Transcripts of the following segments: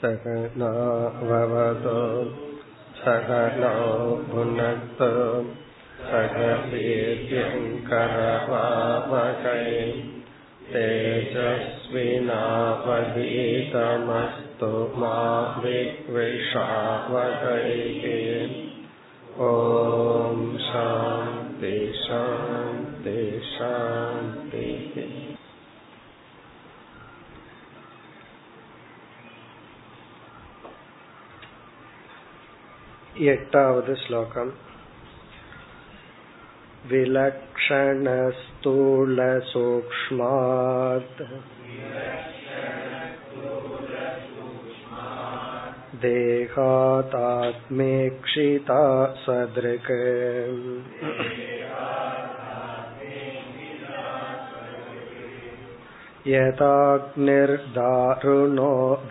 सकनाववतो सकनो भुनक्तो सक वीर्यङ्करवावकै तेजस्विनावधीतमस्तु मा विद्विषावकैः ॐ शान्ति शान्ति शान्तिः एटावद् श्लोकम् विलक्षणस्थूलसूक्ष्मात् देहातात्मेक्षिता सदृक् यथाग्निर्दारुणो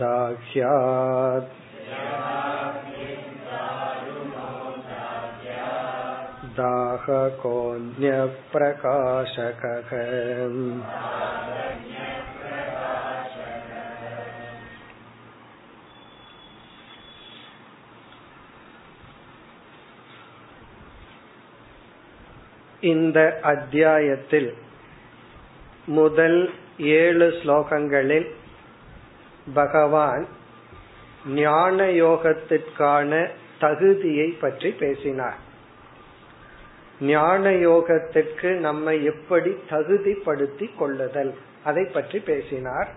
दाह्यात् दाहकोऽन्यप्रकाशकः இந்த அத்தியாயத்தில் முதல் ஏழு ஸ்லோகங்களில் பகவான் ஞான யோகத்திற்கான தகுதியை பற்றி பேசினார் ஞான யோகத்திற்கு நம்மை எப்படி தகுதிப்படுத்தி கொள்ளுதல். அதை பற்றி பேசினார்.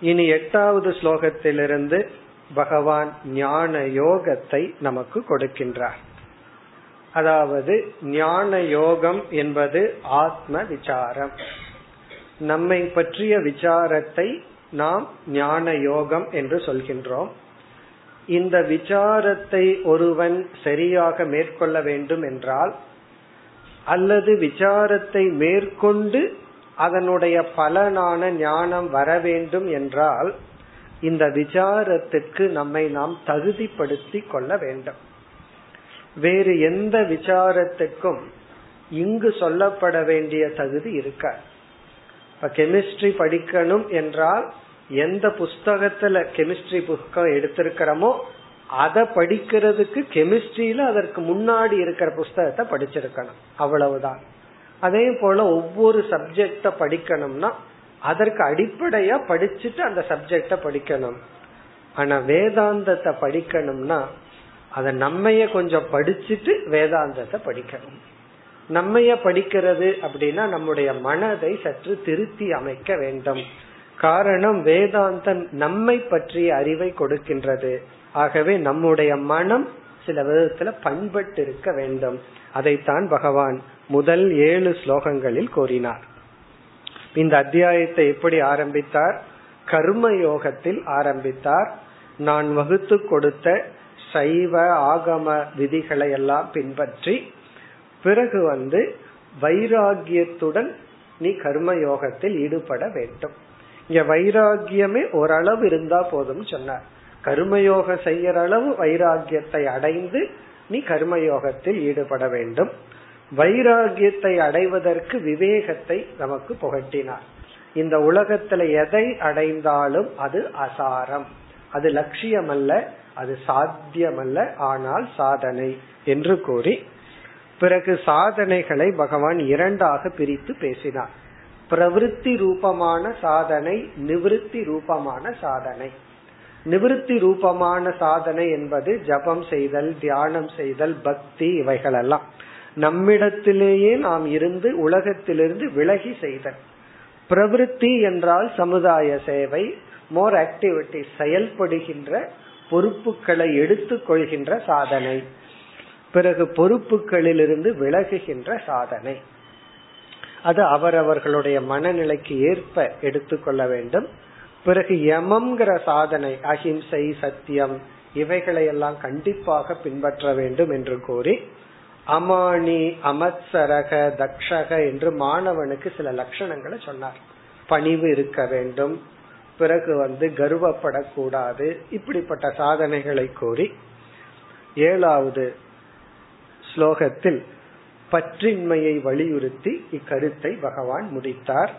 இனி எட்டாவது ஸ்லோகத்திலிருந்து பகவான் ஞான யோகத்தை நமக்கு கொடுக்கின்றார். அதாவது ஞான யோகம் என்பது ஆத்ம விசாரம். நம்மை பற்றிய விசாரத்தை நாம் ஞான யோகம் என்று சொல்கின்றோம். இந்த விசாரத்தை ஒருவன் சரியாக மேற்கொள்ள வேண்டும் என்றால் அல்லது விசாரத்தை மேற்கொண்டு அதனுடைய பலனான ஞானம் வர வேண்டும் என்றால் இந்த விசாரத்துக்கு நம்மை நாம் தகுதிப்படுத்தி கொள்ள வேண்டும். வேறு எந்த விசாரத்துக்கும் இங்கு சொல்லப்பட வேண்டிய தகுதி இருக்க இப்ப கெமிஸ்ட்ரி படிக்கணும் என்றால் எந்த புஸ்தகத்துல கெமிஸ்ட்ரி புத்தகம் எடுத்திருக்கிறோமோ அதை படிக்கிறதுக்கு கெமிஸ்ட்ரியில அதற்கு முன்னாடி இருக்கிற புஸ்தகத்தை படிச்சிருக்கணும். அவ்வளவுதான். அதே போல ஒவ்வொரு சப்ஜெக்ட படிக்கணும்னா அதற்கு அடிப்படையா படிச்சுட்டு அந்த சப்ஜெக்ட படிக்கணும். ஆனா வேதாந்தத்தை படிக்கணும்னா அத நம்மைய கொஞ்சம் படிச்சுட்டு வேதாந்தத்தை படிக்கணும். நம்மைய படிக்கிறது அப்படின்னா நம்முடைய மனதை சற்று திருத்தி அமைக்க வேண்டும். காரணம் வேதாந்தம் நம்மை பற்றிய அறிவை கொடுக்கின்றது. ஆகவே நம்முடைய மனம் சில விதத்துல பண்பட்டு இருக்க வேண்டும். அதைத்தான் பகவான் முதல் ஏழு ஸ்லோகங்களில் கூறினார். இந்த அத்தியாயத்தை எப்படி ஆரம்பித்தார்? கர்ம யோகத்தில் ஆரம்பித்தார். நான் வகுத்து கொடுத்த சைவ ஆகம விதிகளை எல்லாம் பின்பற்றி பிறகு வந்து வைராகியத்துடன் நீ கர்ம யோகத்தில் ஈடுபட வேண்டும். இங்க வைராகியமே ஓரளவு இருந்தா போதும் சொன்னார். கர்மயோக செய்யற அளவு வைராகியத்தை அடைந்து நீ கர்மயோகத்தில் ஈடுபட வேண்டும். வைராகியத்தை அடைவதற்கு விவேகத்தை நமக்கு புகட்டினார். இந்த உலகத்துல எதை அடைந்தாலும் அது அசாரம். அது லட்சியம் அல்ல அது சாத்தியமல்ல ஆனால் சாதனை என்று கூறி பிறகு சாதனைகளை பகவான் இரண்டாக பிரித்து பேசினார். பிரவிற்த்தி ரூபமான சாதனை நிவிருத்தி ரூபமான சாதனை. நிவிருத்தி ரூபமான சாதனை என்பது ஜபம் செய்தல் தியானம் செய்தல் பக்தி இவைகளெல்லாம். நம்மிடத்திலேயே நாம் இருந்து உலகத்திலிருந்து விலகி செய்தல். பிரவிற்த்தி என்றால் சமுதாய சேவை மோர் ஆக்டிவிட்டி செயல்படுகின்ற பொறுப்புகளை எடுத்துக்கொள்கின்ற சாதனை. பிறகு பொறுப்புகளிலிருந்து விலகுகின்ற சாதனை. அது அவரவர்களுடைய மனநிலைக்கு ஏற்ப எடுத்துக்கொள்ள வேண்டும். பிறகு யமம்ங்கிற சாதனை அஹிம்சை சத்தியம் இவைகளை எல்லாம் கண்டிப்பாக பின்பற்ற வேண்டும் என்று கூறி அமானி அமத்சரக தக்ஷக என்று மாணவனுக்கு சில லட்சணங்களை சொன்னார். பணிவு இருக்க வேண்டும். பிறகு வந்து கர்வப்படக்கூடாது. இப்படிப்பட்ட சாதனைகளை கூறி ஏழாவது ஸ்லோகத்தில் பற்றின்மையை வலியுறுத்தி இக்கருத்தை பகவான் முடித்தார்.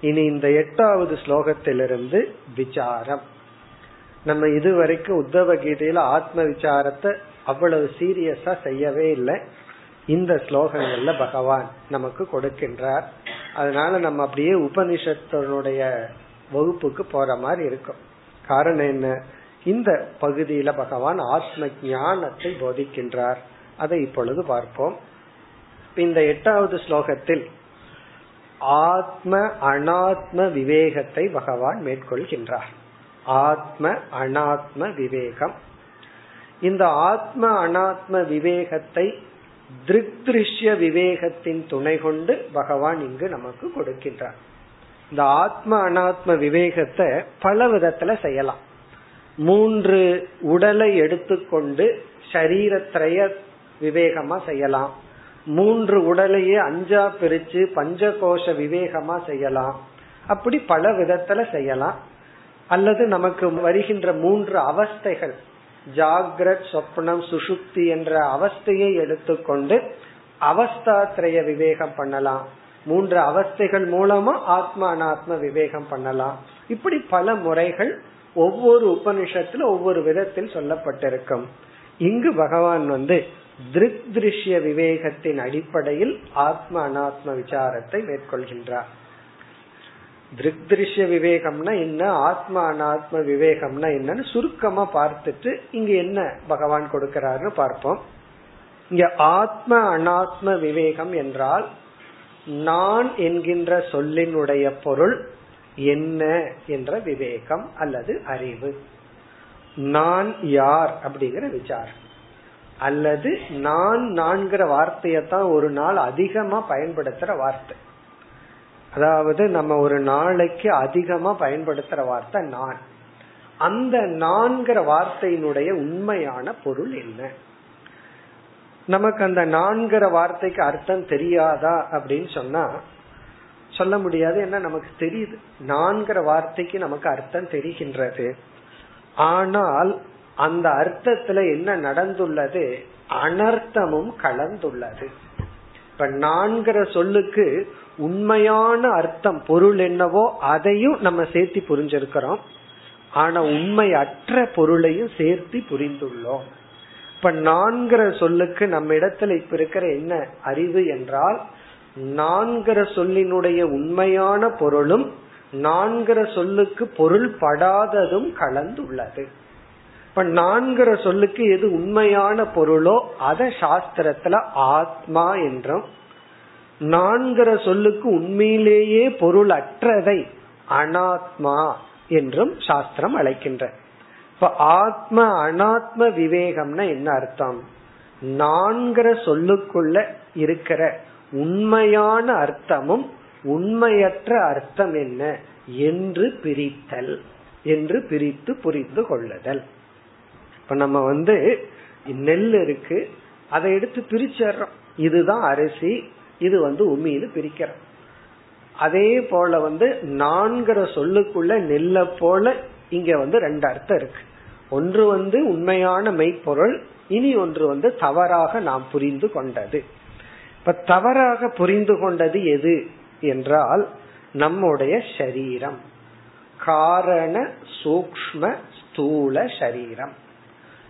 இனி இந்த எட்டாவது ஸ்லோகத்திலிருந்து விசாரம். நம்ம இதுவரைக்கும் உத்தவ கீதையில ஆத்ம விசாரத்தை அவ்வளவு சீரியஸா செய்யவே இல்லை. இந்த ஸ்லோகங்கள்ல பகவான் நமக்கு கொடுக்கின்றார். அதனால நம்ம அப்படியே உபனிஷத்தினுடைய வகுப்புக்கு போற மாதிரி இருக்கும். காரணம் என்ன? இந்த பகுதியில பகவான் ஆத்ம ஞானத்தை போதிக்கின்றார். அதை இப்பொழுது பார்ப்போம். இந்த எட்டாவது ஸ்லோகத்தில் ஆத்ம அனாத்ம விவேகத்தை பகவான் மேற்கொள்கின்றார். ஆத்ம அனாத்ம விவேகம். இந்த ஆத்ம அனாத்ம விவேகத்தை திருஷ்ய விவேகத்தின் துணை கொண்டு பகவான் இங்கு நமக்கு கொடுக்கின்றார். இந்த ஆத்ம அனாத்ம விவேகத்தை பல விதத்துல செய்யலாம். மூன்று உடலை எடுத்துக்கொண்டு சரீரத்திரைய விவேகமா செய்யலாம். மூன்று உடலையே அஞ்சா பிரிச்சு பஞ்சகோஷ விவேகமா செய்யலாம். அப்படி பல விதத்துல செய்யலாம். அல்லது நமக்கு வருகின்ற மூன்று அவஸ்தைகள். ஜாகிரத் சொப்னம் சுசுப்தி என்ற அவஸ்தையை எடுத்துக்கொண்டு அவஸ்தாத்திரைய விவேகம் பண்ணலாம். மூன்று அவஸ்தைகள் மூலமா ஆத்மா அனாத்ம விவேகம் பண்ணலாம். இப்படி பல முறைகள் ஒவ்வொரு உபனிஷத்துல ஒவ்வொரு விதத்தில் சொல்லப்பட்டிருக்கும். இங்கு பகவான் வந்து திருக் திருஷ்ய விவேகத்தின் அடிப்படையில் ஆத்ம அனாத்ம விசாரத்தை மேற்கொள்கின்றார். திருஷ்ய விவேகம்னா என்ன? ஆத்ம அனாத்ம விவேகம்னா என்னன்னு சுருக்கமா பார்த்துட்டு இங்க என்ன பகவான் கொடுக்கிறாருன்னு பார்ப்போம். இங்க ஆத்ம அனாத்ம விவேகம் என்றால் நான் என்கின்ற சொல்லினுடைய பொருள் என்ன என்ற விவேகம் அல்லது அறிவு. நான் யார் அப்படிங்கிற விசாரம். அல்லது நான் நான்கிற வார்த்தையத்தான் ஒரு நாள் அதிகமா பயன்படுத்துற வார்த்தை. அதாவது நம்ம ஒரு நாளைக்கு அதிகமா பயன்படுத்துற வார்த்தை நான். அந்த நான்கிற வார்த்தையினுடைய உண்மையான பொருள் என்ன? நமக்கு அந்த நான்கிற வார்த்தைக்கு அர்த்தம் தெரியாதா அப்படின்னு சொன்னா சொல்ல முடியாது. என்ன? நமக்கு தெரியுது. நான்கிற வார்த்தைக்கு நமக்கு அர்த்தம் தெரிகின்றது. ஆனால் அந்த அர்த்தத்துல என்ன நடந்துள்ளது? அனர்த்தமும் கலந்துள்ளது. இப்ப நான்கிற சொல்லுக்கு உண்மையான அர்த்தம் பொருள் என்னவோ அதையும் நம்ம சேர்த்து புரிஞ்சிருக்கிறோம். ஆனா உண்மை அற்ற பொருளையும் சேர்த்து புரிந்துள்ளோம். இப்ப நான்கிற சொல்லுக்கு நம்ம இடத்துல இப்ப இருக்கிற என்ன அறிவு என்றால் நான்கிற சொல்லினுடைய உண்மையான பொருளும் நான்கிற சொல்லுக்கு பொருள் படாததும் கலந்துள்ளது. இப்ப நான்கிற சொல்லுக்கு எது உண்மையான பொருளோ அத சாஸ்திரத்துல ஆத்மா என்றும் நான்கிற சொல்லுக்கு உண்மையிலேயே பொருள் அற்றதை அனாத்மா என்றும் சாஸ்திரம் அழைக்கின்ற. இப்ப ஆத்ம அனாத்ம விவேகம்னா என்ன அர்த்தம்? நான்கிற சொல்லுக்குள்ள இருக்கிற உண்மையான அர்த்தமும் உண்மையற்ற அர்த்தம் என்ன? என்று பிரித்தல் என்று பிரித்து புரிந்து கொள்ளுதல். இப்ப நம்ம வந்து நெல் இருக்கு அதை எடுத்து பிரிச்சர்றோம் இதுதான் அரிசி இது வந்து உமின்னு பிரிக்கிறோம். அதே போல வந்து நான்கிற சொல்லுக்குள்ள நெல்ல போல இங்க வந்து ரெண்டு அர்த்தம் இருக்கு. ஒன்று வந்து உண்மையான மெய்ப்பொருள் இனி ஒன்று வந்து தவறாக நாம் புரிந்து கொண்டது. இப்ப தவறாக புரிந்து கொண்டது எது என்றால் நம்முடைய சரீரம். காரண சூக்ம ஸ்தூல சரீரம்.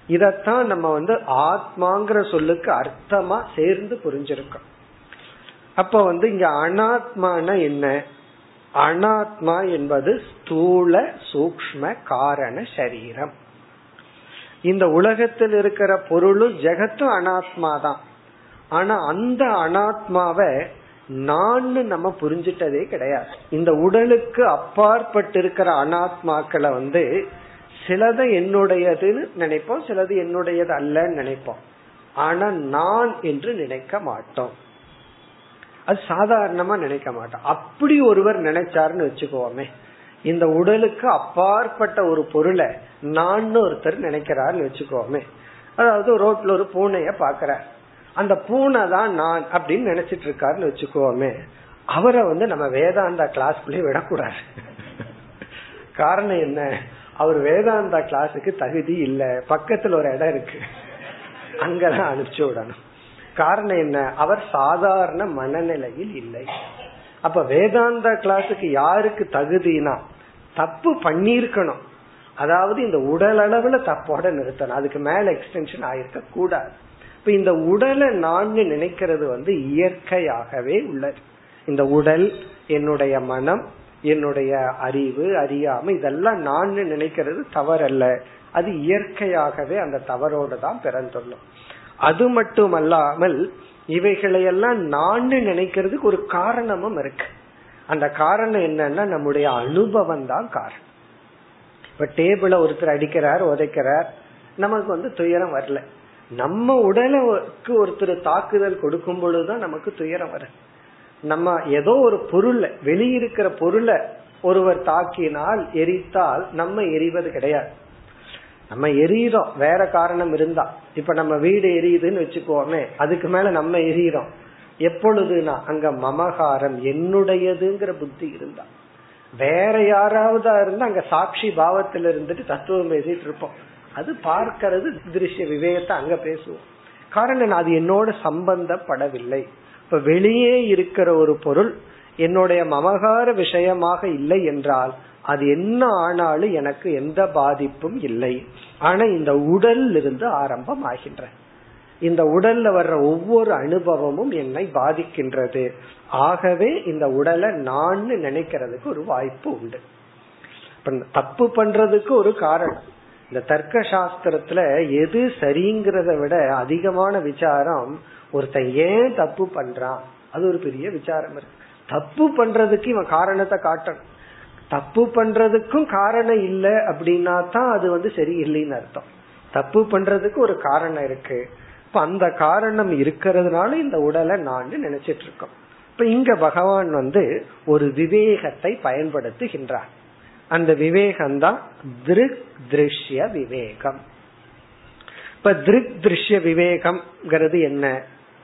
இதத்தான் நம்ம வந்து ஆத்மாங்கிற சொல்லுக்கு அர்த்தமா சேர்ந்து புரிஞ்சிருக்கோம். அப்ப வந்து இங்க அனாத்மான என்ன? அனாத்மா என்பது ஸ்தூல சூக்ம காரண சரீரம். இந்த உலகத்தில் இருக்கிற பொருளும் ஜெகத்தும் அனாத்மா தான் ஆனா அந்த அனாத்மாவை நான் நம்ம புரிஞ்சிட்டதே கிடையாது. இந்த உடலுக்கு அப்பாற்பட்டு இருக்கிற அனாத்மாக்களை வந்து சிலது என்னுடையதுன்னு நினைப்போம் சிலது என்னுடையது அல்லன்னு நினைப்போம். ஆனா நான் என்று நினைக்க மாட்டோம். அது சாதாரணமா நினைக்க மாட்டோம். அப்படி ஒருவர் நினைச்சாருன்னு வச்சுக்கோமே இந்த உடலுக்கு அப்பாற்பட்ட ஒரு பொருளை நான் ஒருத்தர் நினைக்கிறாருன்னு வச்சுக்கோமே. அதாவது ரோட்ல ஒரு பூனைய பாக்குற அந்த பூனை தான் நான் அப்படின்னு நினைச்சிட்டு இருக்காருன்னு வச்சுக்கோமே அவரை வந்து நம்ம வேதாந்தா கிளாஸ்க்குள்ளே விடக்கூடாது. காரணம் என்ன? அவர் வேதாந்தா கிளாஸுக்கு தகுதி இல்ல. பக்கத்துல ஒரு இடம் இருக்கு. அங்கதான் அனுப்பிச்சு விடணும். காரணம் என்ன? அவர் சாதாரண மனநிலையில் இல்லை. அப்ப வேதாந்தா கிளாஸுக்கு யாருக்கு தகுதினா? தப்பு பண்ணிருக்கணும் அதாவது இந்த உடல் அளவுல தப்போட நிறுத்தணும். அதுக்கு மேல எக்ஸ்டென்ஷன் ஆயிருக்க கூடாது. இப்ப இந்த உடலை நான் நினைக்கிறது வந்து இயற்கையாகவே உள்ளது. இந்த உடல் என்னுடைய மனம் என்னுடைய அறிவு அறியாம இதெல்லாம் நான் நினைக்கிறது தவறல்ல. அது இயற்கையாகவே அந்த தவறோடு தான் பிறந்துள்ளோம். அது மட்டுமல்லாமல் இவைகளையெல்லாம் நான் நினைக்கிறதுக்கு ஒரு காரணமும் இருக்கு. அந்த காரணம் என்னன்னா நம்முடைய அனுபவம் தான் காரணம். இப்ப டேபிள ஒருத்தர் அடிக்கிறார் உதைக்கிறார் நமக்கு வந்து துயரம் வரல. நம்ம உடலுக்கு ஒருத்தர் தாக்குதல் கொடுக்கும் பொழுதுதான் நமக்கு துயரம் வருது நம்ம ஏதோ ஒரு பொருளை வெளியிருக்கிற பொருளை ஒருவர் தாக்கினால் எரித்தால் நம்ம எரிவது கிடையாது. நம்ம எரியிறோம் வேற காரணம் இருந்தா. இப்ப நம்ம வீடு எரியுதுன்னு வச்சுக்கோமே அதுக்கு மேல நம்ம எரியிறோம். எப்பொழுதுனா அங்க மமகாரம் என்னுடையதுங்கிற புத்தி இருந்தா. வேற யாராவது இருந்தா அங்க சாட்சி பாவத்துல இருந்துட்டு தத்துவம் பேசிட்டு இருப்போம். அது பார்க்கறது திருஷ்ய விவேகத்தை அங்க பேசுவோம். காரணம் அது என்னோட சம்பந்தப்படவில்லை. இப்ப வெளியே இருக்கிற ஒரு பொருள் என்னுடைய மமகார விஷயமாக இல்லை என்றால் அது என்ன ஆனாலும் எனக்கு எந்த பாதிப்பும் இல்லை. ஆனா இந்த உடல் இருந்து ஆரம்பம் ஆகின்ற இந்த உடல்ல வர்ற ஒவ்வொரு அனுபவமும் என்னை பாதிக்கின்றது. ஆகவே இந்த உடலை நான் நினைக்கிறதுக்கு ஒரு வாய்ப்பு உண்டு. தப்பு பண்றதுக்கு ஒரு காரணம். இந்த தர்க்க சாஸ்திரத்துல எது சரிங்கிறத விட அதிகமான விசாரம் ஒருத்தன் ஏன் தப்பு பண்றான்? அது ஒரு பெரிய விசாரம் இருக்கு. தப்பு பண்றதுக்கு இவன் காரணத்தை காட்டணும். தப்பு பண்றதுக்கும் காரணம் இல்லை அப்படின்னா தான் அது வந்து சரி இல்லைன்னு அர்த்தம். தப்பு பண்றதுக்கு ஒரு காரணம் இருக்கு. இப்ப அந்த காரணம் இருக்கிறதுனால இந்த உடலை நான் நினைச்சிட்டு இருக்கோம். இப்ப இங்க பகவான் வந்து ஒரு விவேகத்தை பயன்படுத்துகின்றார். அந்த விவேகம் தான் திருக் திருஷ்ய விவேகம். இப்ப திருக் திருஷ்ய விவேகம்ங்கிறது என்ன?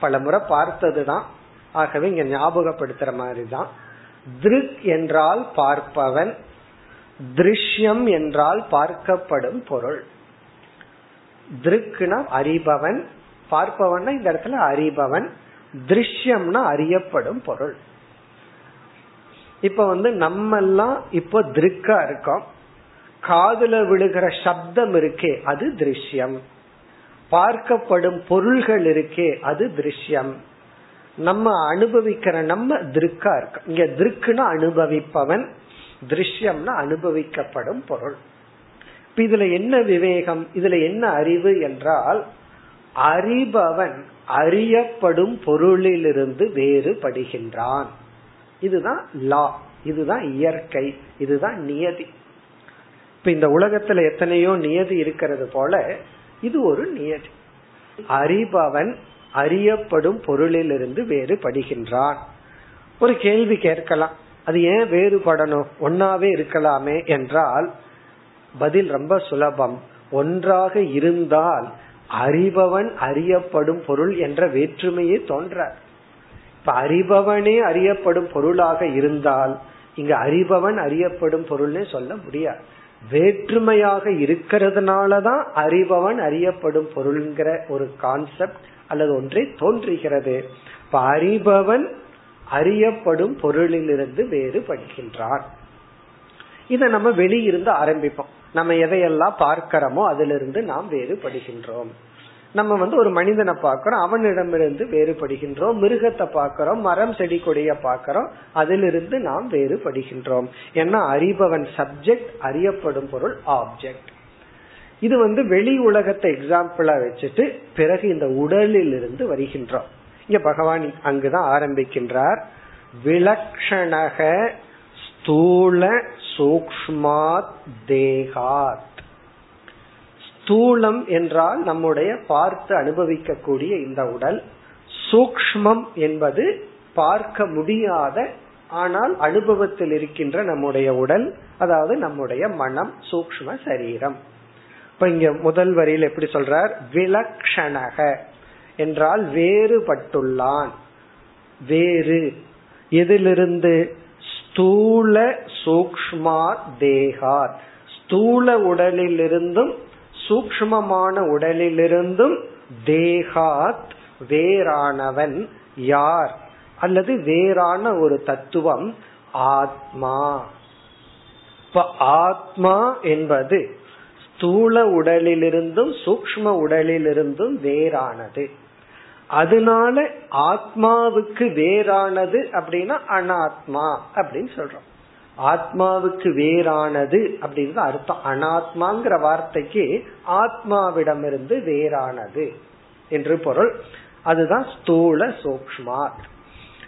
பல முறை பார்த்ததுதான். ஆகவே இங்க ஞாபகப்படுத்துற மாதிரி தான் திருக் என்றால் பார்ப்பவன் திருஷ்யம் என்றால் பார்க்கப்படும் பொருள். திருக்குனா அறிபவன் பார்ப்பவன் இந்த இடத்துல அறிபவன் திருஷ்யம்னா அறியப்படும் பொருள். இப்ப வந்து நம்ம எல்லாம் இப்ப திருக்கா இருக்கோம். காதுல விழுகிற சப்தம் இருக்கே அது திருஷ்யம். பார்க்கப்படும் பொருள்கள் இருக்கே அது திருஷ்யம். நம்ம அனுபவிக்கிற நம்ம திருக்கா இருக்கு இங்க திருக்குன்னா அனுபவிப்பவன் திருஷ்யம்னா அனுபவிக்கப்படும் பொருள். இப்ப இதுல என்ன விவேகம் இதுல என்ன அறிவு என்றால் அறிபவன் அறியப்படும் பொருளிலிருந்து வேறுபடுகின்றான். இதுதான் லா இதுதான் இயற்கை இதுதான் நியதி. இப்ப இந்த உலகத்துல எத்தனையோ நியதி இருக்கிறது போல இது ஒரு நியதி. அறிபவன் அறியப்படும் பொருளிலிருந்து வேறுபடுகின்றான். ஒரு கேள்வி கேட்கலாம். அது ஏன் வேறுபடணும்? ஒன்னாவே இருக்கலாமே என்றால் பதில் ரொம்ப சுலபம். ஒன்றாக இருந்தால் அறிபவன் அறியப்படும் பொருள் என்ற வேற்றுமையே தோன்றார் இப்ப அறிபவனே அறியப்படும் பொருளாக இருந்தால் இங்க அறிபவன் அறியப்படும் பொருள்னு சொல்ல முடியாது. வேற்றுமையாக இருக்கிறதுனாலதான் அறிபவன் அறியப்படும் பொருள்ங்கிற ஒரு கான்செப்ட் அல்லது ஒன்றை தோன்றுகிறது. இப்ப அறிபவன் அறியப்படும் பொருளிலிருந்து வேறுபடுகின்றான் இதை நம்ம வெளியிருந்து ஆரம்பிப்போம். நம்ம எதையெல்லாம் பார்க்கிறோமோ அதிலிருந்து நாம் வேறுபடுகின்றோம். நம்ம வந்து ஒரு மனிதனை பார்க்கிறோம் அவனிடமிருந்து வேறுபடுகின்றோம் மிருகத்தை பார்க்கிறோம் மரம் செடி கொடிய பார்க்கிறோம் அதிலிருந்து நாம் வேறுபடுகின்றோம். ஏன்னா அறிபவன் சப்ஜெக்ட் அறியப்படும் பொருள் ஆப்ஜெக்ட் இது வந்து வெளி உலகத்தை எக்ஸாம்பிளா வச்சுட்டு பிறகு இந்த உடலில் இருந்து வருகின்றோம். இங்க பகவான் அங்குதான் ஆரம்பிக்கின்றார். விலக்ஷணக ஸ்தூல சூக்மாத் தேகாத். ஸ்தூலம் என்றால் நம்முடைய பார்த்து அனுபவிக்கக்கூடிய இந்த உடல். சூக்மம் என்பது பார்க்க முடியாத ஆனால் அனுபவத்தில் இருக்கின்ற நம்முடைய உடல் அதாவது நம்முடைய மனம் சூக்ம சரீரம். இப்ப இங்க முதல் வரியில் எப்படி சொல்றார்? விலக்ஷணக என்றால் வேறுபட்டுள்ளான். வேறு. எதிலிருந்து? ஸ்தூல சூக்மா தேகாத். ஸ்தூல உடலிலிருந்தும் சூக்மமான உடலிலிருந்தும் தேகாத் வேறானவன் யார்? அல்லது வேறான ஒரு தத்துவம் ஆத்மா. இப்ப ஆத்மா என்பது ஸ்தூல உடலிலிருந்தும் சூக்ம உடலிலிருந்தும் வேறானது. அதனால ஆத்மாவுக்கு வேறானது அப்படின்னா அனாத்மா அப்படின்னு சொல்றோம். ஆத்மாவுக்கு வேறானது அப்படின்னு அர்த்தம். அனாத்மாங்கிற வார்த்தைக்கு ஆத்மாவிடமிருந்து வேறானது என்று பொருள். அதுதான் ஸ்தூல சூக்மா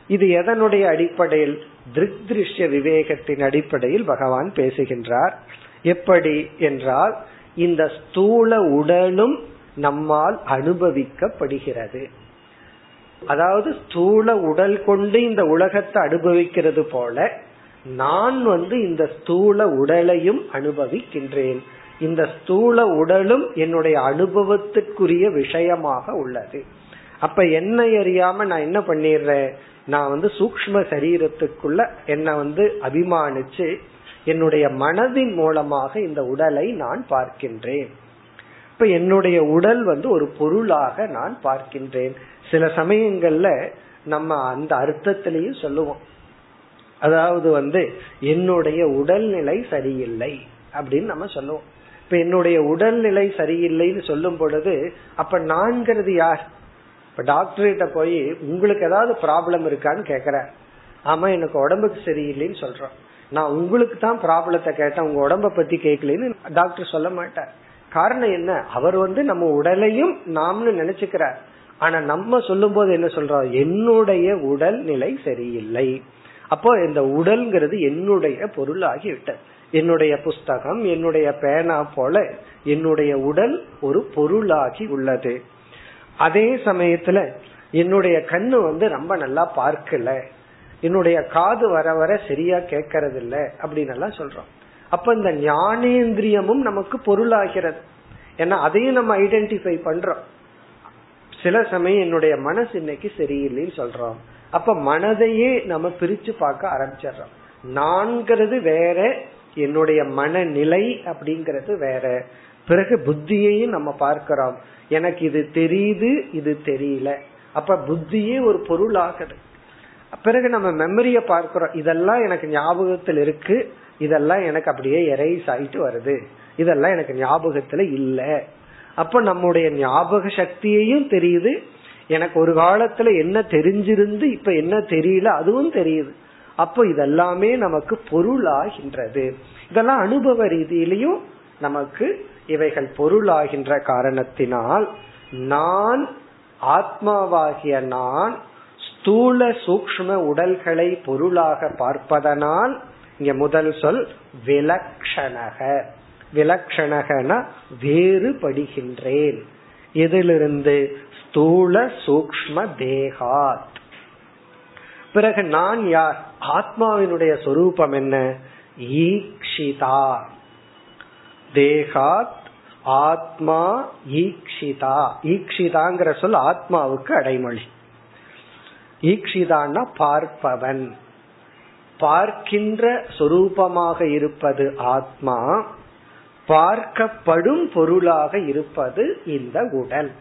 இது எதனுடைய அடிப்படையில்? திருக் திருஷ்ய விவேகத்தின் அடிப்படையில் பகவான் பேசுகின்றார். எப்படி என்றால் இந்த ஸ்தூல உடலும் நம்மால் அனுபவிக்கப்படுகிறது. அதாவது ஸ்தூல உடல் கொண்டு இந்த உலகத்தை அனுபவிக்கிறது போல நான் வந்து இந்த ஸ்தூல உடலையும் அனுபவிக்கின்றேன். இந்த ஸ்தூல உடலும் என்னுடைய அனுபவத்துக்குரிய விஷயமாக உள்ளது. அப்ப என்னை அறியாம நான் என்ன பண்ணிடுறேன்? நான் வந்து சூக்ம சரீரத்துக்குள்ள என்ன வந்து அபிமானிச்சு என்னுடைய மனதின் மூலமாக இந்த உடலை நான் பார்க்கின்றேன். இப்ப என்னுடைய உடல் வந்து ஒரு பொருளாக நான் பார்க்கின்றேன். சில சமயங்கள்ல நம்ம அந்த அர்த்தத்திலையும் சொல்லுவோம். அதாவது வந்து என்னுடைய உடல்நிலை சரியில்லை அப்படின்னு நம்ம சொல்லுவோம். இப்ப என்னுடைய உடல்நிலை சரியில்லைன்னு சொல்லும் பொழுது அப்ப நான்கிறது யார்? இப்ப டாக்டர்கிட்ட போய் உங்களுக்கு ஏதாவது ப்ராப்ளம் இருக்கான்னு கேக்குற. ஆமா எனக்கு உடம்புக்கு சரியில்லைன்னு சொல்றோம். நான் உங்களுக்கு தான் ப்ராப்ளத்தை கேட்டேன். உங்க உடம்ப பத்தி கேட்கலன்னு டாக்டர் சொல்ல மாட்டார். காரணம் என்ன? அவர் வந்து நம்ம உடலையும் நாம்னு நினைச்சுக்கிறார். ஆனா நம்ம சொல்லும் போது என்ன சொல்றோம்? என்னுடைய உடல் நிலை சரியில்லை. அப்போ இந்த உடல்ங்கிறது என்னுடைய பொருள் ஆகிவிட்டது என்னுடைய புஸ்தகம் என்னுடைய பேனா போல என்னுடைய உடல் ஒரு பொருளாகி உள்ளது. அதே சமயத்துல என்னுடைய கண்ணு வந்து ரொம்ப நல்லா பார்க்கல. என்னுடைய காது வர வர சரியா கேட்கறது இல்ல அப்படின்னு எல்லாம் சொல்றோம். அப்ப இந்த ஞானேந்திரியமும் நமக்கு பொருளாகிறது. ஏன்னா அதையும் நம்ம ஐடென்டிஃபை பண்றோம். சில சமயம் என்னுடைய மனசு இன்னைக்கு சரியில்லைன்னு சொல்றோம். அப்ப மனதையே நம்ம பிரிச்சு பார்க்க ஆரம்பிச்சிடறோம். நான்கிறது வேற என்னுடைய மனநிலை அப்படிங்கறது வேற. பிறகு புத்தியையும் நம்ம பார்க்கிறோம். எனக்கு இது தெரியுது இது தெரியல. அப்ப புத்தியே ஒரு பொருள் ஆகுது பிறகு நம்ம மெமரிய பார்க்கிறோம். இதெல்லாம் எனக்கு ஞாபகத்தில் இருக்கு. இதெல்லாம் எனக்கு அப்படியே எரைஸ் ஆயிட்டு வருது. இதெல்லாம் எனக்கு ஞாபகத்துல இல்ல. அப்ப நம்முடைய ஞாபக சக்தியையும் தெரியுது. எனக்கு ஒரு காலத்துல என்ன தெரிஞ்சிருந்து இப்ப என்ன தெரியல அதுவும் தெரியுது. அப்போ இதெல்லாமே நமக்கு பொருளாகின்றது. இதெல்லாம் அனுபவ ரீதியிலையும் நமக்கு இவைகள் பொருளாகின்ற காரணத்தினால் நான் ஆத்மாவாகிய நான் ஸ்தூல சூக்ம உடல்களை பொருளாக பார்ப்பதனால் இங்க முதல் சொல் விலக்ஷணக. விலக்ஷணகன வேறுபடுகின்றேன். எதிலிருந்து? ஸ்தூல சூக்ம தேகாத். பிறகு நான் யார்? ஆத்மாவினுடைய சொரூபம் என்ன? ஈக்ஷிதா. தேகாத் ஆத்மா ஈக்ஷிதா. ஈக்ஷிதாங்கிற சொல் ஆத்மாவுக்கு அடைமொழி. ஈக்ஷிதான்னா பார்ப்பவன். பார்க்கின்ற சொரூபமாக இருப்பது ஆத்மா. பார்க்கப்படும் பொருளாக இருப்பது இந்த உடல்.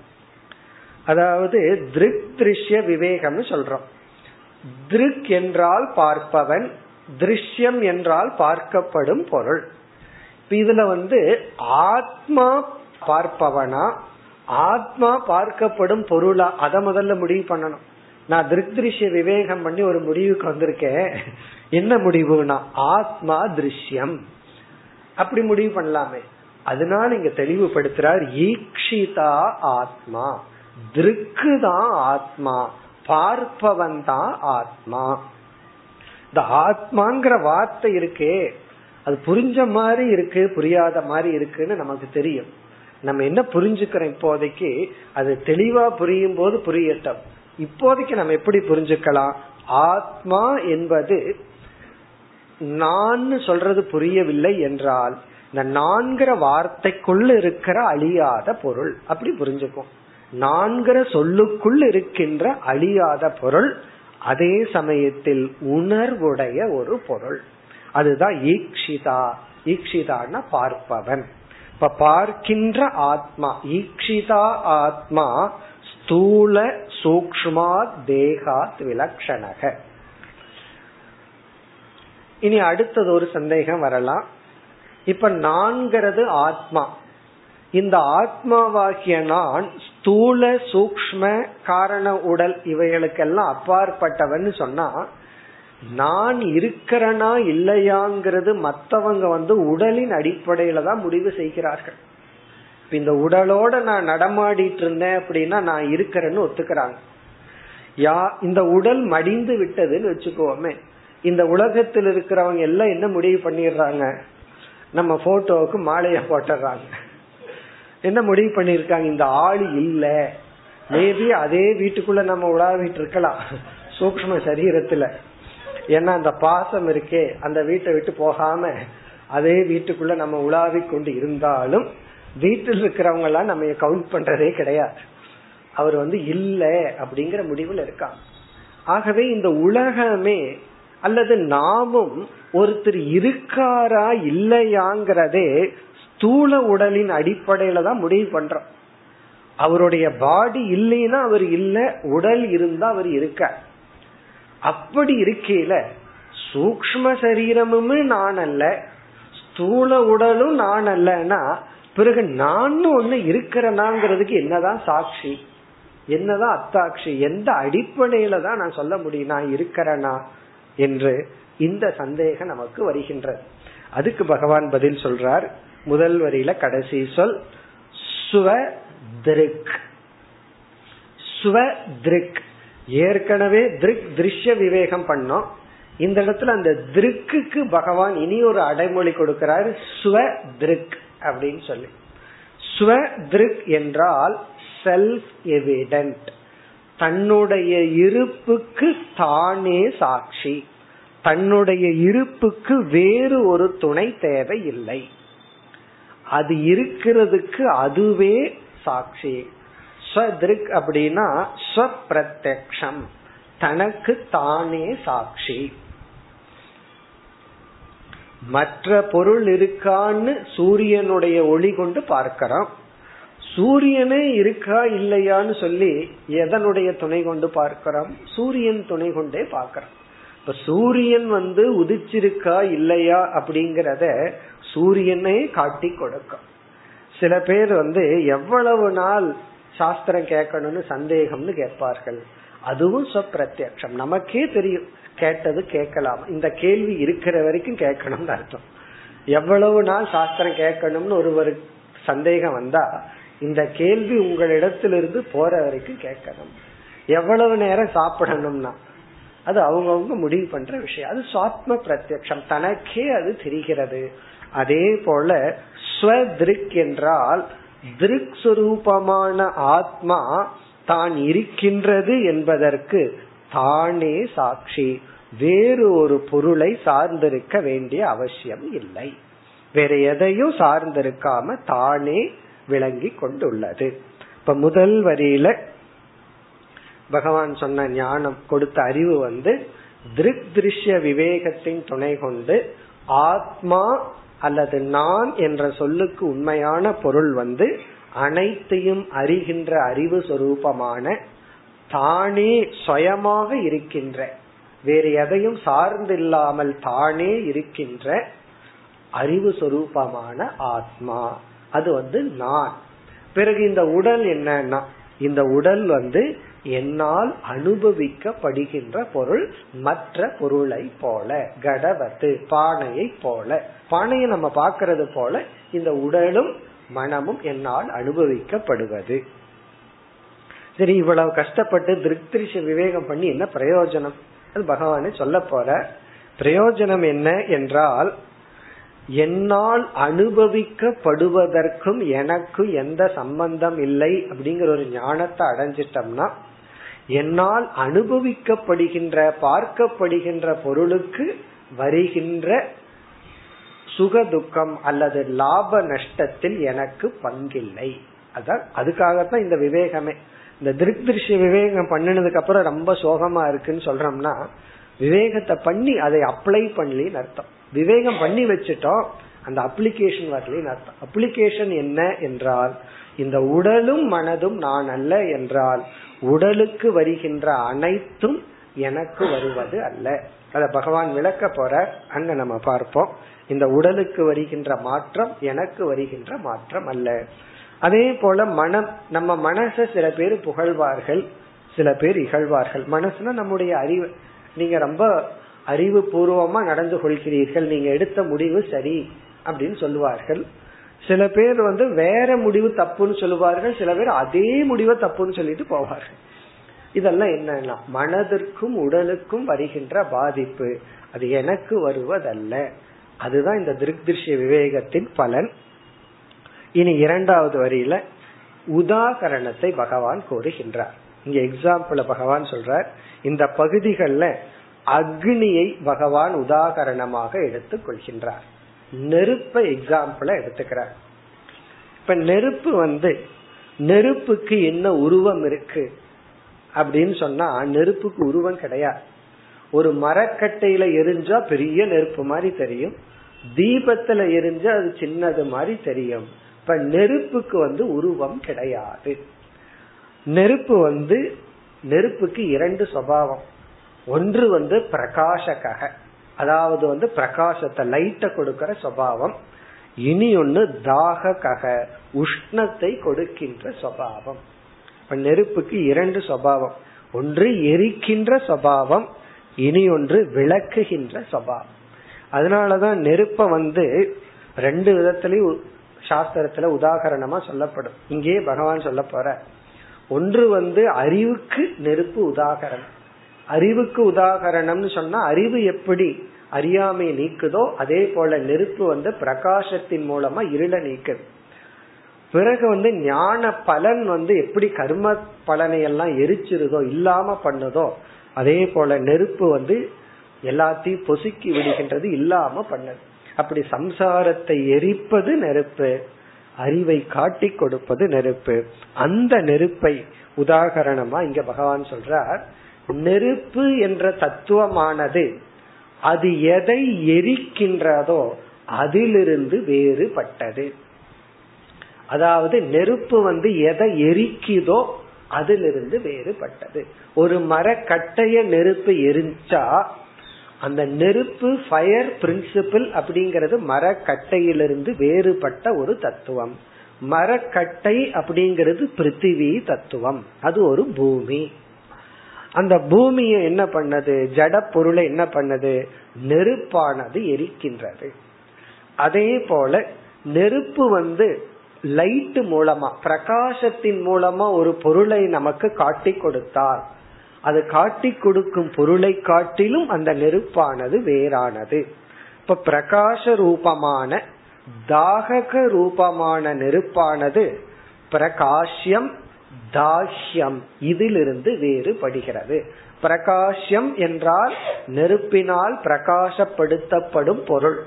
அதாவது திருக் திருஷ்ய விவேகம்னு சொல்றோம். திருக் என்றால் பார்ப்பவன் திருஷ்யம் என்றால் பார்க்கப்படும் பொருள். இதுல வந்து ஆத்மா பார்ப்பவனா ஆத்மா பார்க்கப்படும் பொருளா அத முதல்ல முடிவு பண்ணணும். நான் திருஷ்ய விவேகம் பண்ணி ஒரு முடிவுக்கு வந்திருக்கேன். என்ன முடிவுனா ஆத்மா திருஷ்யம். அப்படி முடிவு பண்ணலாமே. அதனால இங்க தெளிவுபடுத்துறார் ஈக்ஷிதா ஆத்மா. திருக்கு தான் ஆத்மா பார்ப்பவன் தான் ஆத்மா. இந்த ஆத்மாங்கிற வார்த்தை இருக்கே அது புரிஞ்ச மாதிரி இருக்கு புரியாத மாதிரி இருக்குன்னு நமக்கு தெரியும். நம்ம என்ன புரிஞ்சுக்கிறோம் இப்போதைக்கு? அது தெளிவா புரியும் போது புரியட்டும். இப்போதைக்கு நம்ம எப்படி புரிஞ்சுக்கலாம்? ஆத்மா என்பது நான் சொல்றது புரியவில்லை என்றால் இந்த நான்கிற வார்த்தைக்குள்ள இருக்கிற அழியாத பொருள். அப்படி புரிஞ்சுக்கும் நான்கிற சொல்லுக்குள் இருக்கின்ற அழியாத பொருள் அதே சமயத்தில் உணர்வுடைய ஒரு பொருள். அதுதான் ஈக்ஷிதா. ஈக்ஷிதான பார்ப்பவன். இப்ப பார்க்கின்ற ஆத்மா ஈக்ஷிதா ஆத்மா ஸ்தூல சூக்மா தேகாத் விலக்ஷணக. இனி அடுத்தது ஒரு சந்தேகம் வரலாம். இப்ப நான்கிறது ஆத்மா. இந்த ஆத்மாவாகிய நான் ஸ்தூல சூக்ம காரண உடல் இவைகளுக்கெல்லாம் அப்பாற்பட்டவன் சொன்னா நான் இருக்கிறனா இல்லையாங்கிறது மத்தவங்க வந்து உடலின் அடிப்படையில தான் முடிவு செய்கிறார்கள். இந்த உடலோட நான் நடமாடிட்டு இருந்தேன் அப்படின்னா நான் இருக்கிறேன்னு ஒத்துக்கிறாங்க. யா இந்த உடல் மடிந்து விட்டதுன்னு வச்சுக்கோமே. இந்த உலகத்தில் இருக்கிறவங்க எல்லாம் என்ன முடிவு பண்ணிடுறாங்க? நம்ம போட்டோவுக்கு மாலைய போட்டுறாங்க என்ன முடிவு பண்ணிருக்காங்க இந்த ஆள் இல்ல. மேபி அதே வீட்டுக்குள்ள நம்ம உலாவிட்டு இருக்கலாம். சூக்ம சரீரத்துல. ஏன்னா அந்த பாசம் இருக்கே அந்த வீட்டை விட்டு போகாம அதே வீட்டுக்குள்ள நம்ம உலாவி கொண்டு இருந்தாலும் வீட்டில் இருக்கிறவங்க எல்லாம் நம்ம கவுண்ட் பண்றதே கிடையாது. அவர் வந்து இல்ல அப்படிங்கிற முடிவில் இருக்காங்க. ஆகவே இந்த உலகமே அல்லது நாமும் ஒருத்தர் இருக்காரா இல்லையாங்கிறதே ஸ்தூல உடலின் அடிப்படையில தான் முடிவு பண்றோம். அவருடைய பாடி இல்லைன்னா அவர் இல்ல உடல் இருந்தா அவர் இருக்க. அப்படி இருக்கையில சூக்ம சரீரமும் நான் அல்ல ஸ்தூல உடலும் நான் அல்லன்னா பிறகு நான் ஒண்ணு இருக்கிறனாங்கிறதுக்கு என்னதான் சாட்சி? என்னதான் அத்தாட்சி? எந்த அடிப்படையில தான் நான் சொல்ல முடியும் நான் இருக்கிறனா என்று இந்த சந்தேகம் நமக்கு வருகின்றது. அதுக்கு பகவான் பதில் சொல்றார் முதல் வரியில கடைசி சொல் சுவ திருக் சுவ ஏற்கனவே திருக் திருஷ்ய விவேகம் பண்ணோம். இந்த இடத்துல அந்த திருக்குக்கு பகவான் இனி ஒரு அடைமொழி கொடுக்கிறாரு சுவ திருக் அப்படின்னு சொல்லி. ஸ்வ திருக் என்றால் செல்ஃப் எவிடென்ட் தன்னுடைய இருப்புக்கு தானே சாட்சி. தன்னுடைய இருப்புக்கு வேறு ஒரு துணை தேவை இல்லை. அது இருக்கிறதுக்கு அதுவே சாட்சி. ஸ்வதிருக் அப்படின்னா ஸ்வப்பிரத்யம் தனக்கு தானே சாட்சி. மற்ற பொருள் இருக்கான்னு சூரியனுடைய ஒளி கொண்டு பார்க்கிறோம். சூரியனே இருக்கா இல்லையான்னு சொல்லி எதனுடைய துணை கொண்டு பார்க்கிறோம்? சூரியன் துணை கொண்டே பார்க்கிறோம். இப்ப சூரியன் வந்து உதிச்சிருக்கா இல்லையா அப்படிங்கறத சூரியனே காட்டி கொடுக்கும். சில பேர் வந்து எவ்வளவு நாள் சாஸ்திரம் கேட்கணும்னு சந்தேகம்னு கேட்பார்கள். அதுவும் சொப்பிரத்யம் நமக்கே தெரியும். கேட்டது கேட்கலாம். இந்த கேள்வி இருக்கிற வரைக்கும் கேட்கணும்னு அர்த்தம். எவ்வளவு நாள் சாஸ்திரம் கேட்கணும்னு ஒருவர் சந்தேகம் வந்தா இந்த கேள்வி உங்களிடத்திலிருந்து போற வரைக்கும் கேட்கணும். எவ்வளவு நேரம் சாப்பிடணும்னா அது அவங்கவுங்க முடிவு பண்ற விஷயம். அது சுவாத்ம பிரத்யம் தனக்கே அது தெரிகிறது. அதே போல ஸ்வதிருக் என்றால் திருக் சுரூபமான ஆத்மா தான் இருக்கின்றது என்பதற்கு தானே சாட்சி. வேறு ஒரு பொருளை சார்ந்திருக்க வேண்டிய அவசியம் இல்லை. வேற எதையும் சார்ந்திருக்காம தானே விளங்கி கொண்டுள்ளது. இப்ப முதல் வரியில பகவான் சொன்ன ஞானம் கொடுத்த அறிவு வந்து திருக் திருஷ்ய விவேகத்தின் துணை கொண்டு ஆத்மா அல்லது நான் என்ற சொல்லுக்கு உண்மையான பொருள் வந்து அனைத்தையும் அறிகின்ற அறிவு சொரூபமான தானே சுயமாக இருக்கின்ற வேறு எதையும் சார்ந்தில்லாமல் தானே இருக்கின்ற அறிவு சொரூபமான ஆத்மா. அது வந்து நான். பிறகு இந்த உடல் என்னன்னா இந்த உடல் வந்து என்னால் அனுபவிக்கப்படுகின்ற பொருள் மற்ற பொருளை போல கடவத்து பானையை போல. பானையை நம்ம பாக்கிறது போல இந்த உடலும் மனமும் என்னால் அனுபவிக்கப்படுவது. சரி இவ்வளவு கஷ்டப்பட்டு திருப்திரிஷ விவேகம் பண்ணி என்ன பிரயோஜனம்? அது பகவானே சொல்ல போற. பிரயோஜனம் என்ன என்றால் என்னால் அனுபவிக்கப்படுவதற்கும் எனக்கு எந்த சம்பந்தம் இல்லை அப்படிங்கிற ஒரு ஞானத்தை அடைஞ்சிட்டம்னா என்னால் அனுபவிக்கப்படுகின்ற பார்க்கப்படுகின்ற பொருளுக்கு வருகின்ற சுக துக்கம் அல்லது லாப நஷ்டத்தில் எனக்கு பங்கில்லை. அதான் அதுக்காகத்தான் இந்த விவேகமே. இந்த திருஷ்ய விவேகம் பண்ணினதுக்கு அப்புறம் ரொம்ப சோகமா இருக்குன்னு சொல்றோம்னா விவேகத்தை பண்ணி அதை அப்ளை பண்ணலின்னு அர்த்தம். விவேகம் பண்ணி வச்சுட்டோம் அந்த அப்ளிகேஷன் வரலின்னு அர்த்தம். அப்ளிகேஷன் என்ன என்றால் இந்த உடலும் மனதும் நான் அல்ல என்றால் உடலுக்கு வருகின்ற அனைத்தும் எனக்கு வருவது அல்ல. அத பகவான் விளக்க போற அங்க நம்ம பார்ப்போம். இந்த உடலுக்கு வருகின்ற மாற்றம் எனக்கு வருகின்ற மாற்றம் அல்ல. அதே போல மனம் நம்ம மனச சில பேர் புகழ்வார்கள் சில பேர் இகழ்வார்கள். மனசுனா நம்முடைய அறிவு. நீங்க ரொம்ப அறிவு பூர்வமா நடந்து கொள்கிறீர்கள் நீங்க எடுத்த முடிவு சரி அப்படின்னு சொல்லுவார்கள். சில பேர் வந்து வேற முடிவு தப்புன்னு சொல்லுவார்கள் சில பேர் அதே முடிவை தப்புன்னு சொல்லிட்டு போவார்கள். இதெல்லாம் என்னன்னா மனதிற்கும் உடலுக்கும் வருகின்ற பாதிப்பு. அது எனக்கு வருவதல்ல. அதுதான் இந்த திருஷ்ய விவேகத்தின் பலன். இனி இரண்டாவது வரியில உதாகரணத்தை பகவான் கூறுகின்றார் இங்க எக்ஸாம்பிள் பகவான் சொல்றார் இந்த பகுதிகளில் அக்னியை பகவான் உதாகரணமாக எடுத்துக் கொள்கின்றார். நெருப்பை எக்ஸாம்பிள எடுத்துக்கிறார். இப்ப நெருப்பு வந்து நெருப்புக்கு என்ன உருவம் இருக்கு? அப்படின்னு சொன்னா நெருப்புக்கு உருவம் கிடையாது. ஒரு மரக்கட்டையில எரிஞ்சா பெரிய நெருப்பு மாதிரி தெரியும். தீபத்துல எரிஞ்சா அது சின்னது மாதிரி தெரியும். இப்ப நெருப்புக்கு வந்து உருவம் கிடையாது. நெருப்பு வந்து நெருப்புக்கு இரண்டு சுவாவம் ஒன்று வந்து பிரகாசக அதாவது வந்து பிரகாசத்தை லைட்ட கொடுக்கிற சுவாவம் இனி ஒன்னு கக உஷ்ணத்தை கொடுக்கின்ற சுவாவம் நெருப்புக்கு இரண்டு சுவாவம் ஒன்று எரிக்கின்ற சுவாவம் இனி ஒன்று விளக்குகின்ற சுவாவம் அதனாலதான் நெருப்ப வந்து ரெண்டு விதத்திலையும் சாஸ்திரத்துல உதாகரணமா சொல்லப்படும். இங்கே பகவான் சொல்ல போற. ஒன்று வந்து அறிவுக்கு நெருப்பு உதாகரணம். அறிவுக்கு உதாகரணம்னு சொன்னா அறிவு எப்படி அறியாமை நீக்குதோ அதே போல நெருப்பு வந்து பிரகாசத்தின் மூலமா இருள நீக்குது. பிறகு வந்து ஞான பலன் வந்து எப்படி கர்ம பலனை எல்லாம் எரிச்சிருதோ இல்லாம பண்ணுதோ அதே போல நெருப்பு வந்து எல்லாத்தையும் பொசுக்கி விடுகின்றது இல்லாம பண்ணது. அப்படி சம்சாரத்தை எரிப்பது நெருப்பு அறிவை காட்டி கொடுப்பது நெருப்பு. அந்த நெருப்பை உதாகரணமா இங்க பகவான் சொல்றார் நெருப்பு என்ற தத்துவமானது அது எதை எரிக்கின்றதோ அதிலிருந்து வேறுபட்டது. அதாவது நெருப்பு வந்து எதை எரிக்குதோ அதிலிருந்து வேறுபட்டது. ஒரு மரக்கட்டைய நெருப்பு எரிஞ்சா அந்த நெருப்பு ஃபயர் பிரின்சிபிள் அப்படிங்கிறது மரக்கட்டையிலிருந்து வேறுபட்ட ஒரு தத்துவம். மரக்கட்டை அப்படிங்கிறது பிருத்திவி தத்துவம். அது ஒரு பூமி. அந்த பூமியை என்ன பண்ணது? ஜட பொருளை என்ன பண்ணது? நெருப்பானது எரிக்கின்றது. அதே போல நெருப்பு வந்து லைட் மூலமா பிரகாசத்தின் மூலமா ஒரு பொருளை நமக்கு காட்டி கொடுத்தார். அது காட்டி கொடுக்கும் பொருளை காட்டிலும் அந்த நெருப்பானது வேறானது. இப்ப பிரகாச ரூபமான தாகக ரூபமான நெருப்பானது பிரகாஷ்யம் தாஷ்யம் இதிலிருந்து வேறுபடுகிறது. பிரகாஷ்யம் என்றால் நெருப்பினால் பிரகாசப்படுத்தப்படும் பொருள்.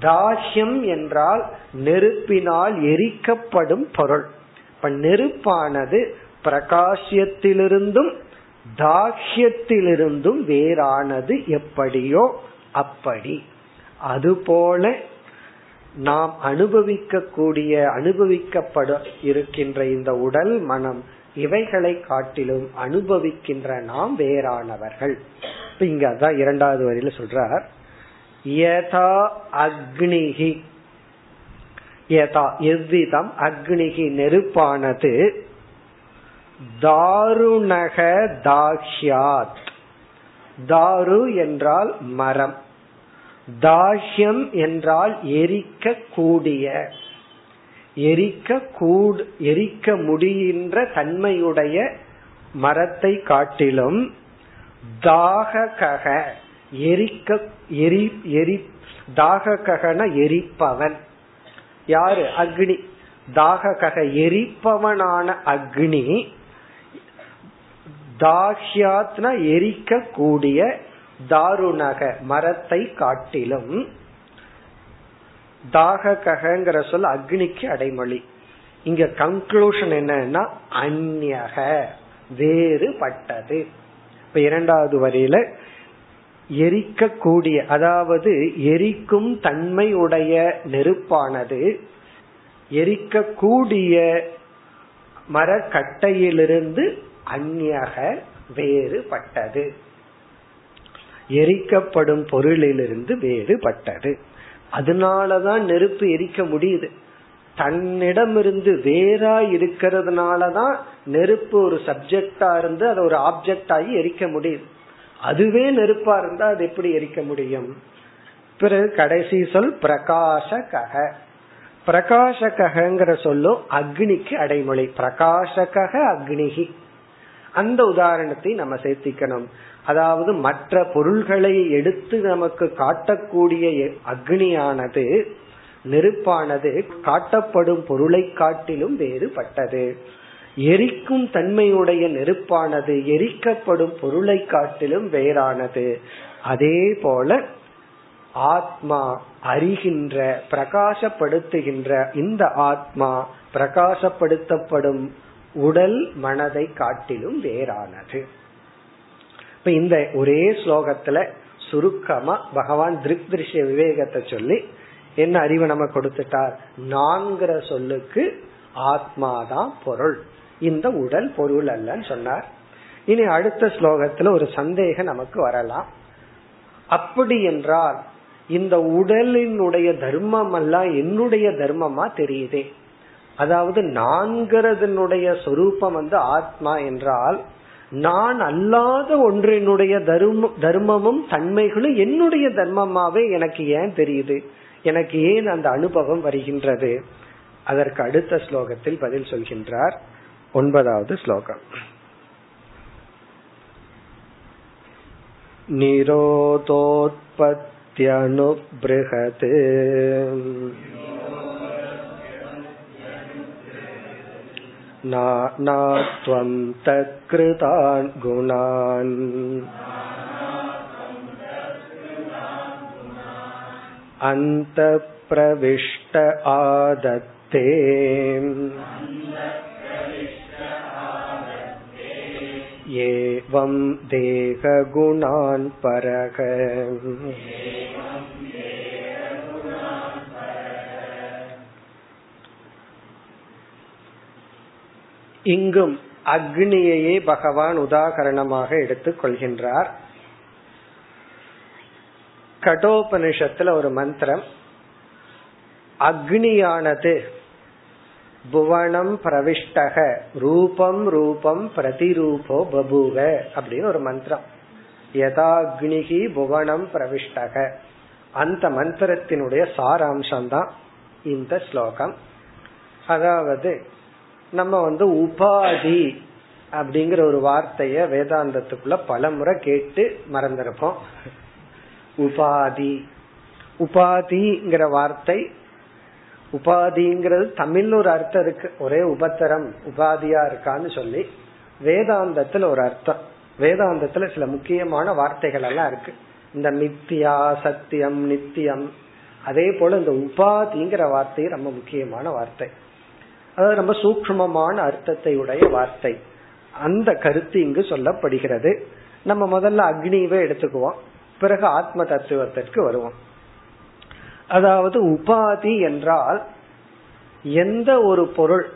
தாஷ்யம் என்றால் நெருப்பினால் எரிக்கப்படும் பொருள். இப்ப நெருப்பானது பிரகாசியத்திலிருந்தும் தாஷ்யத்திலிருந்தும் வேறானது எப்படியோ அப்படி. அதுபோல நாம் அனுபவிக்க கூடிய அனுபவிக்கப்பட இருக்கின்ற இந்த உடல் மனம் இவைகளை காட்டிலும் அனுபவிக்கின்ற நாம் வேறானவர்கள். இங்க அதான் இரண்டாவது வரியில சொல்றார். யதா அக்னிகி யதா எவ்விதம் அக்னிகி நெருப்பானது? தாருணக தாஹ்யாத் தாரு என்றால் மரம். தாஹ்யம் என்றால் எரிக்க கூடிய எரிக்க கூடு எரிக்க முடிகின்ற தன்மையுடைய மரத்தை காட்டிலும் தாகக எரிக்க எரி எரி தாககன எரிப்பவன். யாரு? அக்னி. தாகக எரிப்பவனான அக்னி தாஹ்யாத்னா எரிக்க கூடிய தாருணக மரத்தை காட்டிலும் தாககங்கிற சொல் அக்னிக்கு அடைமொழி. இங்க கன்க்ளூஷன் என்னன்னா அந்நக வேறுபட்டது. இப்ப இரண்டாவது வரியில எரிக்கக்கூடிய அதாவது எரிக்கும் தன்மை உடைய நெருப்பானது எரிக்கக்கூடிய மரக்கட்டையிலிருந்து அந்நக வேறுபட்டது. எரிக்கப்படும் பொருளிலிருந்து வேறுபட்டது. அதனாலதான் நெருப்பு எரிக்க முடியுது. தன்னிடமிருந்து வேறா இருக்கிறதுனாலதான் நெருப்பு ஒரு சப்ஜெக்டா இருந்து அது ஒரு ஆப்ஜெக்ட் ஆகி எரிக்க முடியுது. அதுவே நெருப்பா இருந்தா அது எப்படி எரிக்க முடியும்? பிறகு கடைசி சொல் பிரகாசக பிரகாசகங்கிற சொல்லும் அக்னிக்கு அடைமொழி. பிரகாசக அக்னிகி. அந்த உதாரணத்தை நம்ம சேர்த்திக்கணும். அதாவது மற்ற பொருள்களை எடுத்து நமக்கு காட்டக்கூடிய அக்னியானது நெருப்பானது காட்டப்படும் பொருளை காட்டிலும் வேறுபட்டது. எரிக்கும் தன்மையுடைய நெருப்பானது எரிக்கப்படும் பொருளை காட்டிலும் வேறானது. அதே போல ஆத்மா அறிகின்ற பிரகாசப்படுத்துகின்ற இந்த ஆத்மா பிரகாசப்படுத்தப்படும் உடல் மனதை காட்டிலும் வேறானது. இப்ப இந்த ஒரே ஸ்லோகத்துல சுருக்கமா பகவான் திருக் திருஷ்ய விவேகத்தை சொல்லி என்ன அறிவு நம்ம கொடுத்துட்டார்? நான்கிற சொல்லுக்கு ஆத்மாதான் பொருள். இந்த உடல் பொருள் அல்லன்னு சொன்னார். இனி அடுத்த ஸ்லோகத்துல ஒரு சந்தேகம் நமக்கு வரலாம். அப்படி என்றால் இந்த உடலினுடைய தர்மம் எல்லாம் என்னுடைய தர்மமா தெரியுதே. அதாவது நான்கிறதனுடைய சொரூபம் வந்து ஆத்மா என்றால் நான் அல்லாத ஒன்றினுடைய தர்ம தர்மமும் தன்மைகளும் என்னுடைய தர்மமாவே எனக்கு ஏன் தெரியுது எனக்கு ஏன் அந்த அனுபவம் வருகின்றது அதற்கு அடுத்த ஸ்லோகத்தில் பதில் சொல்கின்றார் ஒன்பதாவது ஸ்லோகம் निरोधोत्पत्त्यनुबृहत् नात्वं तत्कृतान् गुणान् अन्तप्रविष्ट आदत्ते एवं देहगुणान् परः இங்கும் அக்னியையே பகவான் உதாகரணமாக எடுத்துக் கொள்கின்றார். கடோபனிஷத்துல ஒரு மந்திரம் அக்னியானது புவனம் பிரவிஷ்டக ரூபம் ரூபம் பிரதிரூபோ பபுவ அப்படின்னு ஒரு மந்திரம். யதாக்னிகி புவனம் பிரவிஷ்டக. அந்த மந்திரத்தினுடைய சாராம்சம் தான் இந்த ஸ்லோகம். அதாவது நம்ம வந்து உபாதி அப்படிங்கிற ஒரு வார்த்தைய வேதாந்தத்துக்குள்ள பல முறை கேட்டு மறந்திருப்போம். உபாதி. உபாதிங்கிற வார்த்தை உபாதிங்கிறது தமிழ்ல ஒரு அர்த்தம் இருக்கு. ஒரே உபத்தரம் உபாதியா இருக்கான்னு சொல்லி வேதாந்தத்துல ஒரு அர்த்தம். வேதாந்தத்துல சில முக்கியமான வார்த்தைகள் எல்லாம் இருக்கு. இந்த மித்தியா சத்தியம் நித்தியம். அதே போல இந்த உபாதிங்கிற வார்த்தை ரொம்ப முக்கியமான வார்த்தை. அதாவது ரொம்ப சூக்மமான அர்த்தத்தை உடைய வார்த்தை. அந்த கருத்து இங்கு சொல்லப்படுகிறது. நம்ம முதல்ல அக்னியவே எடுத்துக்குவோம். பிறகு ஆத்ம தத்துவத்திற்கு வருவோம். அதாவது உபாதி என்றால் எந்த ஒரு பொருள்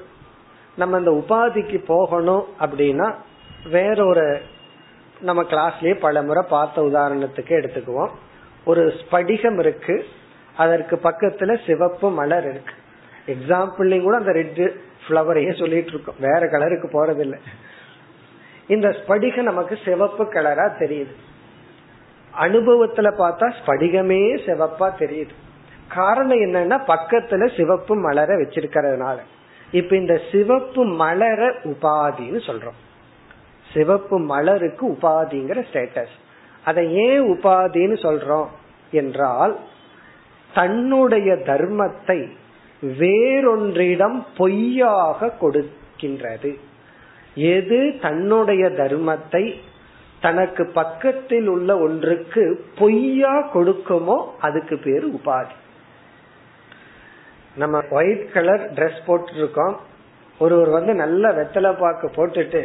நம்ம இந்த உபாதிக்கு போகணும் அப்படின்னா வேறொரு நம்ம கிளாஸ்லயே பல முறை பார்த்த உதாரணத்துக்கு எடுத்துக்குவோம். ஒரு ஸ்படிகம் இருக்கு. அதற்கு பக்கத்துல சிவப்பு மலர் இருக்கு. எக்ஸாம்பிள்லையும் கூட அந்த ரெட் பிளவரையே சொல்லிட்டு இருக்கோம் வேற கலருக்கு போறதில்லை. இந்த ஸ்படிகம் நமக்கு சிவப்பு கலரா தெரியுது. அனுபவத்துல பார்த்தா ஸ்படிகமே சிவப்பா தெரியுது. காரணம் என்னன்னா பக்கத்துல சிவப்பு மலர வச்சிருக்கிறதுனால. இப்ப இந்த சிவப்பு மலர உபாதின்னு சொல்றோம். சிவப்பு மலருக்கு உபாதிங்கிற ஸ்டேட்டஸ் அதை ஏன் உபாதின்னு சொல்றோம் என்றால் தன்னுடைய தர்மத்தை வேறொன்றிடம் பொய்யாக கொடுக்கின்றது. எது தன்னுடைய தர்மத்தை தனக்கு பக்கத்தில் உள்ள ஒன்றுக்கு பொய்யா கொடுக்குமோ அதுக்கு பேரு உபாதி. நம்ம ஒயிட் கலர் ட்ரெஸ் போட்டுருக்கோம். ஒருவர் வந்து நல்ல வெத்தலை பாக்கு போட்டுட்டு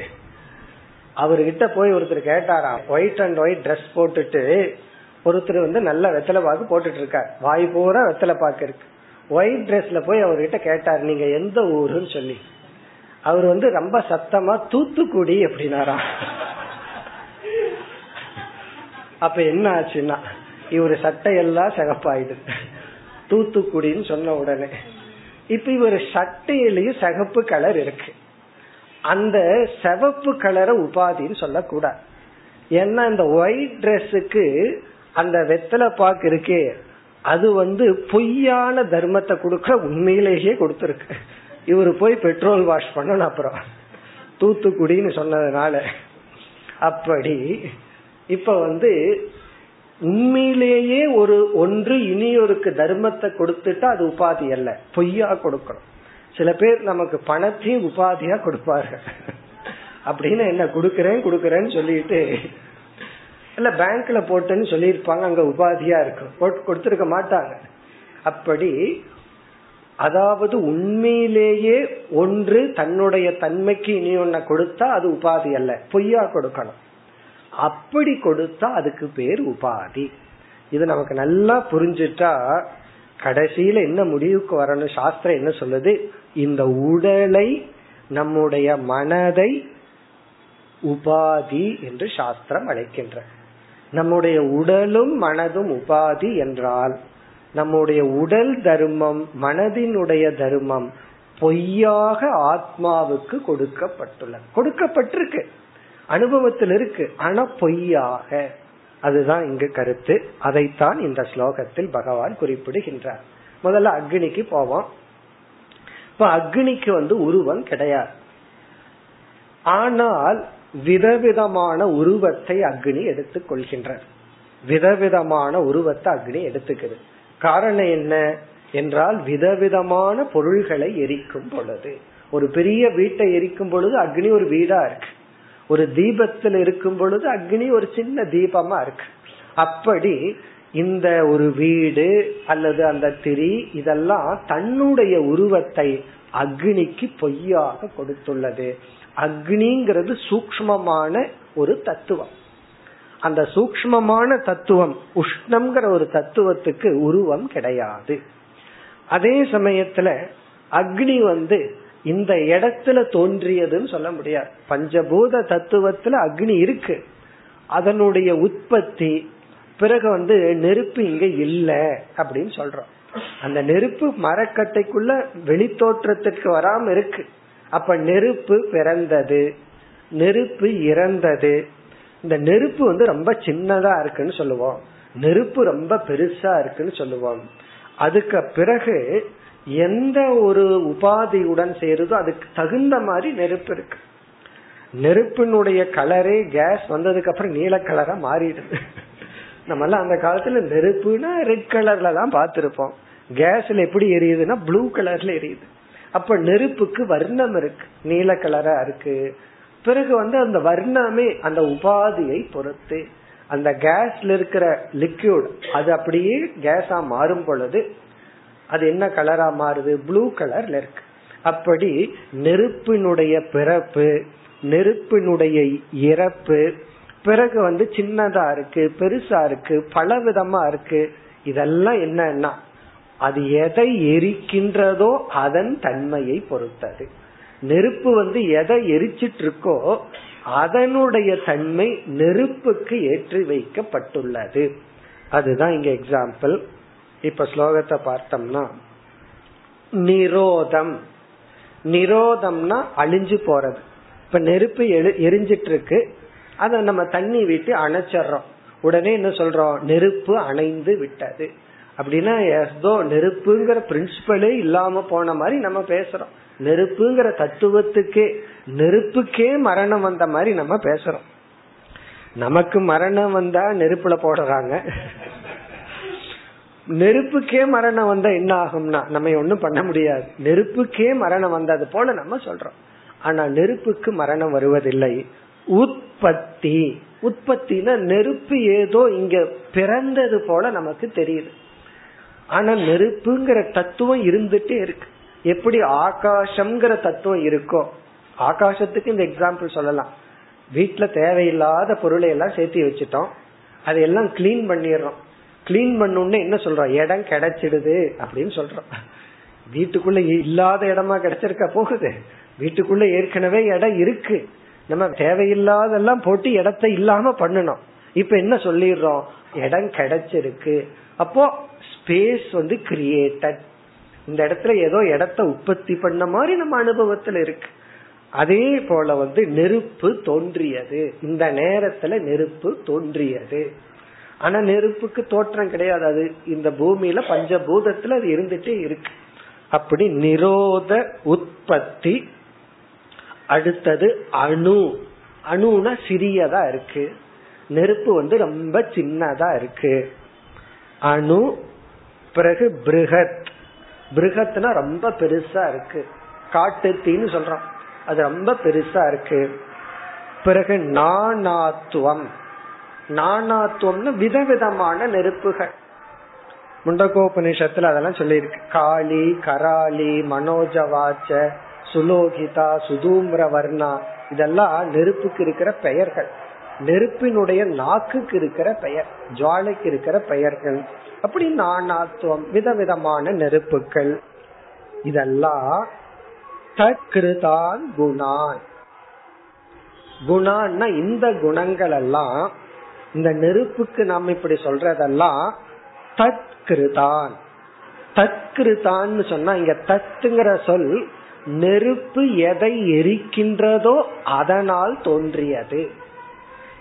அவர்கிட்ட போய் ஒருத்தர் கேட்டாரா ஒயிட் அண்ட் ஒயிட் ட்ரெஸ் போட்டுட்டு ஒருத்தர் வந்து நல்ல வெத்தலை பாக்கு போட்டுட்டு இருக்கார். வாய் பூரா வெத்தலை பாக்கு இருக்கு. ஒயிட் ட்ரெஸ்ல போய் அவர்கிட்ட கேட்டார் நீங்க எந்த ஊருன்னு சொல்லி. அவர் வந்து ரொம்ப சத்தமா தூத்துக்குடி அப்படின்னாரா. அப்ப என்ன ஆச்சுன்னா இவரு சட்டையெல்லாம் சிகப்பாயிடுது தூத்துக்குடின்னு சொன்ன உடனே இப்ப இவர் சட்டையிலயும் சிகப்பு கலர் இருக்கு. அந்த சிவப்பு கலரை உபாதின்னு சொல்லக்கூடாது. ஏன்னா இந்த ஒயிட் ட்ரெஸ்ஸுக்கு அந்த வெத்தலை பாக்கு இருக்கே அது வந்து பொய்யான தர்மத்தை கொடுக்க உண்மையிலேயே கொடுத்துருக்கு. இவரு போய் பெட்ரோல் வாஷ் பண்ணணும் அப்புறம். தூத்துக்குடின்னு சொன்னதுனால. அப்படி இப்ப வந்து உண்மையிலேயே ஒரு ஒன்று இனியொருக்கு தர்மத்தை கொடுத்துட்டா அது உபாதி அல்ல. பொய்யா கொடுக்கணும். சில பேர் நமக்கு பணத்தையும் உபாதியா கொடுப்பார்கள். அப்படின்னு என்ன கொடுக்கறேன் கொடுக்கறேன்னு சொல்லிட்டு இல்ல பேங்க்ல போட்டுன்னு சொல்லியிருப்பாங்க அங்க உபாதியா இருக்கும் கொடுத்துருக்க மாட்டாங்க. அப்படி அதாவது உண்மையிலேயே ஒன்று தன்னுடைய தன்மைக்கு இனி ஒன்ன கொடுத்தா அது உபாதி அல்ல. பொய்யா கொடுக்கணும். அப்படி கொடுத்தா அதுக்கு பேர் உபாதி. இது நமக்கு நல்லா புரிஞ்சுட்டா கடைசியில என்ன முடிவுக்கு வரணும் சாஸ்திரம் என்ன சொல்லுது? இந்த உடலை நம்முடைய மனதை உபாதி என்று சாஸ்திரம் அழைக்கின்ற. நம்முடைய உடலும் மனதும் உபாதி என்றால் நம்முடைய உடல் தர்மம் மனதினுடைய தர்மம் பொய்யாக ஆத்மாவுக்கு கொடுக்கப்பட்டுள்ளது. கொடுக்கப்பட்டிருக்கு. அனுபவத்தில் இருக்கு. ஆனா பொய்யாக. அதுதான் இங்கு கருத்து. அதைத்தான் இந்த ஸ்லோகத்தில் பகவான் குறிப்பிடுகின்றார். முதல்ல அக்னிக்கு போவோம். இப்ப அக்னிக்கு வந்து உருவம் கிடையாது. ஆனால் விதவிதமான உருவத்தை அக்னி எடுத்துக் கொள்கின்றது. விதவிதமான உருவத்தை அக்னி எடுத்துக்குது. காரணம் என்ன என்றால் விதவிதமான பொருள்களை எரிக்கும் பொழுது. ஒரு பெரிய வீட்டை எரிக்கும் பொழுது அக்னி ஒரு வீடா இருக்கு. ஒரு தீபத்தில் இருக்கும் பொழுது அக்னி ஒரு சின்ன தீபமா இருக்கு. அப்படி இந்த ஒரு வீடு அல்லது அந்த திரி இதெல்லாம் தன்னுடைய உருவத்தை அக்னிக்கு பொய்யாக கொடுத்துள்ளது. அக்னிங்கிறது சூக்மமான ஒரு தத்துவம். அந்த சூக்மமான தத்துவம் உஷ்ணம்ங்கிற ஒரு தத்துவத்துக்கு உருவம் கிடையாது. அதே சமயத்துல அக்னி வந்து இந்த இடத்துல தோன்றியதுன்னு சொல்ல முடியாது. பஞ்சபூத தத்துவத்துல அக்னி இருக்கு. அதனுடைய உற்பத்தி பிறகு வந்து நெருப்பு இங்க இல்ல அப்படின்னு சொல்றோம். அந்த நெருப்பு மரக்கட்டைக்குள்ள வெளித்தோற்றத்திற்கு வராம இருக்கு. அப்ப நெருப்பு பிறந்தது. நெருப்பு இறந்தது. இந்த நெருப்பு வந்து ரொம்ப சின்னதா இருக்குன்னு சொல்லுவோம். நெருப்பு ரொம்ப பெருசா இருக்குன்னு சொல்லுவோம். அதுக்கு பிறகு எந்த ஒரு உபாதியுடன் சேருதோ அதுக்கு தகுந்த மாதிரி நெருப்பு இருக்கு. நெருப்பினுடைய கலரே கேஸ் வந்ததுக்கு அப்புறம் நீல கலரா மாறிடுது. நம்ம எல்லாம் அந்த காலத்துல நெருப்புனா ரெட் கலர்ல தான் பார்த்திருப்போம். கேஸ்ல எப்படி எரியுதுன்னா ப்ளூ கலர்ல எரியுது. அப்ப நெருப்புக்கு வர்ணம் இருக்கு. நீல கலரா இருக்கு. பிறகு வந்து அந்த வர்ணமே அந்த உபாதியை பொறுத்து அந்த கேஸ்ல இருக்கிற லிக்யூட் அது அப்படியே கேஸா மாறும் பொழுது அது என்ன கலரா மாறுது? ப்ளூ கலர்ல இருக்கு. அப்படி நெருப்பினுடைய பிறப்பு நெருப்பினுடைய இறப்பு பிறகு வந்து சின்னதா இருக்கு பெருசா இருக்கு பல விதமா இருக்கு. இதெல்லாம் என்னன்னா அது எதை எரிக்கின்றதோ அதன் தன்மையை பொறுத்தது. நெருப்பு வந்து எதை எரிச்சிட்டு இருக்கோ அதனுடைய தன்மை நெருப்புக்கு ஏற்றி வைக்கப்பட்டுள்ளது. அதுதான் இங்க எக்ஸாம்பிள் இப்ப ஸ்லோகத்தை பார்த்தோம்னா நிரோதம். நிரோதம்னா அழிஞ்சு போறது. இப்ப நெருப்பு எரிஞ்சிட்டு இருக்கு அதை நம்ம தண்ணி விட்டு அணைச்சிடுறோம். உடனே என்ன சொல்றோம்? நெருப்பு அணைந்து விட்டது. அப்படின்னா ஏதோ நெருப்புங்கிற பிரின்சிபலே இல்லாம போன மாதிரி நம்ம பேசுறோம். நெருப்புங்கிற தத்துவத்துக்கே நெருப்புக்கே மரணம் வந்த மாதிரி நம்ம பேசுறோம். நமக்கு மரணம் வந்தா நெருப்புல போடுறாங்க. நெருப்புக்கே மரணம் வந்தா என்ன ஆகும்னா நம்ம ஒண்ணும் பண்ண முடியாது. நெருப்புக்கே மரணம் வந்தது போல நம்ம சொல்றோம். ஆனா நெருப்புக்கு மரணம் வருவதில்லை. உற்பத்தி. உற்பத்தினா நெருப்பு ஏதோ இங்க பிறந்தது போல நமக்கு தெரியுது. ஆனா நெருப்புங்கிற தத்துவம் இருந்துட்டே இருக்கு. எப்படி ஆகாசம்ங்கிற தத்துவம் இருக்கோ ஆகாசத்துக்கு இந்த எக்ஸாம்பிள் சொல்லலாம். வீட்டுல தேவையில்லாத பொருளை எல்லாம் சேர்த்து வச்சுட்டோம். அதையெல்லாம் கிளீன் பண்ணிடுறோம். கிளீன் பண்ணுன்னு என்ன சொல்றோம்? இடம் கிடைச்சிடுது அப்படின்னு சொல்றோம். வீட்டுக்குள்ள இல்லாத இடமா கிடைச்சிருக்க போகுது. வீட்டுக்குள்ள ஏற்கனவே இடம் இருக்கு. நம்ம தேவையில்லாதெல்லாம் போட்டு இடத்த இல்லாம பண்ணணும். இப்ப என்ன சொல்லிடுறோம்? இடம் கிடைச்சிருக்கு. அப்போ ஸ்பேஸ் வந்து கிரியேட்டட் இந்த இடத்துல ஏதோ இடத்த உற்பத்தி பண்ண மாதிரி நம்ம அனுபவத்துல இருக்கு. அதே போல வந்து நெருப்பு தோன்றியது. இந்த நேரத்துல நெருப்பு தோன்றியது. ஆனா நெருப்புக்கு தோற்றம் கிடையாது. அது இந்த பூமியில பஞ்சபூதத்துல அது இருந்துட்டே இருக்கு. அப்படி நிரோத உற்பத்தி அடுத்தது அணு. அணுனா சிறியதா இருக்கு. நெருப்பு வந்து ரொம்ப சின்னதா இருக்கு. அணு பிறகு பிருகத். பிருகத்னா ரொம்ப பெருசா இருக்கு. காட்டுத்தீன்னு சொல்றோம். அது ரொம்ப பெருசா இருக்கு. பிறகு நானாத்துவம் நானாத்துவம்னு விதவிதமான நெருப்புகள். முண்டகோபனிஷத்துல அதெல்லாம் சொல்லியிருக்கு. காளி கராளி மனோஜவாச்ச சுலோகிதா சுதூம்ர வர்ணா இதெல்லாம் நெருப்புக்கு இருக்கிற பெயர்கள். நெருப்பினுடைய நாக்குக்கு இருக்கிற பெயர் ஜுவாலைக்கு இருக்கிற பெயர்கள். அப்படி நானாத்துவம் விதவிதமான நெருப்புகள். இதெல்லாம் தத்கிருதான் குணான். குணான்னா இந்த குணங்கள் எல்லாம் இந்த நெருப்புக்கு நாம் இப்படி சொல்றதெல்லாம் தத்கிருதான். தத்கிருதான்னு சொன்னா இங்க தத்துங்கிற சொல் நெருப்பு எதை எரிக்கின்றதோ அதனால் தோன்றியது.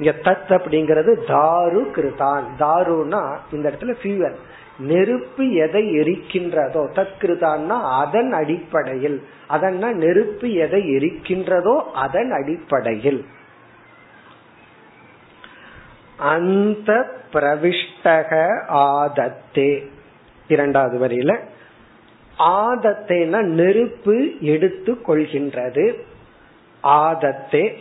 இங்க தத் அப்படிங்கிறது தாரு கிருதான். தாருனா இந்த இடத்துல ஃபியூவல் நெருப்பு எதை எரிக்கின்றதோ தத்கிருதான்னா அதன் அடிப்படையில். அதன்னா நெருப்பு எதை எரிக்கின்றதோ அதன் அடிப்படையில். அந்த பிரவிஷ்டக ஆதத்தே. இரண்டாவது வரியில. ஆதத்தேனா நெருப்பு எடுத்து கொள்கின்றது. ஆதத்தே.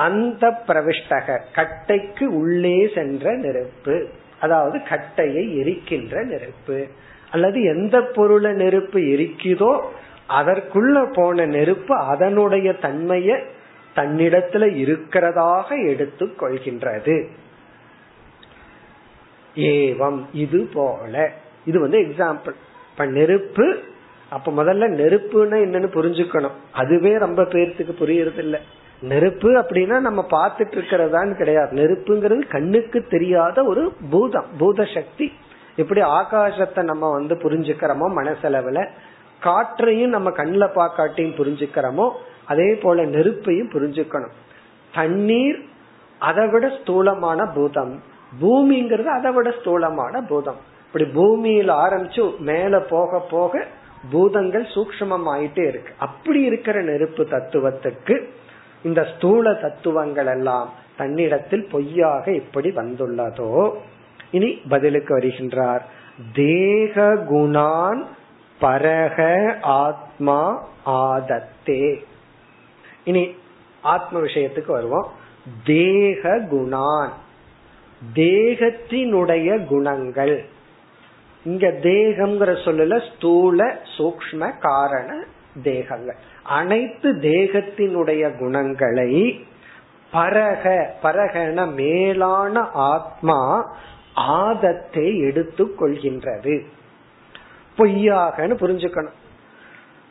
அந்த பிரவிஷ்டக கட்டைக்கு உள்ளே சென்ற நெருப்பு. அதாவது கட்டையை எரிக்கின்ற நெருப்பு. அல்லது எந்த பொருளை நெருப்பு எரிக்குதோ அதற்குள்ள போன நெருப்பு அதனுடைய தன்மைய தன்னிடத்துல இருக்கிறதாக எடுத்துக் கொள்கின்றது. ஏவம் இது போல. இது வந்து எக்ஸாம்பிள் இப்ப நெருப்பு அப்ப முதல்ல நெருப்புன்னு என்னன்னு புரிஞ்சுக்கணும். அதுவே ரொம்ப பேர்த்துக்கு புரியறது நெருப்பு அப்படின்னா நம்ம பார்த்துட்டு இருக்கிறதான்னு கிடையாது. நெருப்புங்கிறது கண்ணுக்கு தெரியாத ஒரு பூதம் பூத சக்தி. எப்படி ஆகாசத்தை நம்ம வந்து புரிஞ்சுக்கிறோமோ மனசளவுல காற்றையும் நம்ம கண்ணில் பார்க்காட்டியும் புரிஞ்சுக்கிறோமோ அதே போல நெருப்பையும் புரிஞ்சுக்கணும். தண்ணீர் அதை விட ஸ்தூலமான பூதம். பூமிங்கிறது அதை விட ஸ்தூலமான பூதம். இப்படி பூமியில் ஆரம்பிச்சு மேல போக போக பூதங்கள் சூக்மம் ஆயிட்டே இருக்கு. அப்படி இருக்கிற நெருப்பு தத்துவத்துக்கு இந்த ஸ்தூல தத்துவங்கள் எல்லாம் தன்னிடத்தில் பொய்யாக இப்படி வந்துள்ளதோ? இனி பதிலுக்கு வருகின்றார். தேக குணான் பரக ஆத்மா ஆதத்தே. இனி ஆத்ம விஷயத்துக்கு வருவோம். தேக குணான். தேகத்தினுடைய குணங்கள். இங்க தேகம்ங்கிற சொல்லல ஸ்தூல சூக்ம காரண தேகங்கள். அனைத்து தேகத்தினுடைய குணங்களை பரக பரகன மேலான ஆத்மா ஆதத்தை எடுத்து கொள்கின்றது. பொய்யாகன்னு புரிஞ்சுக்கணும்.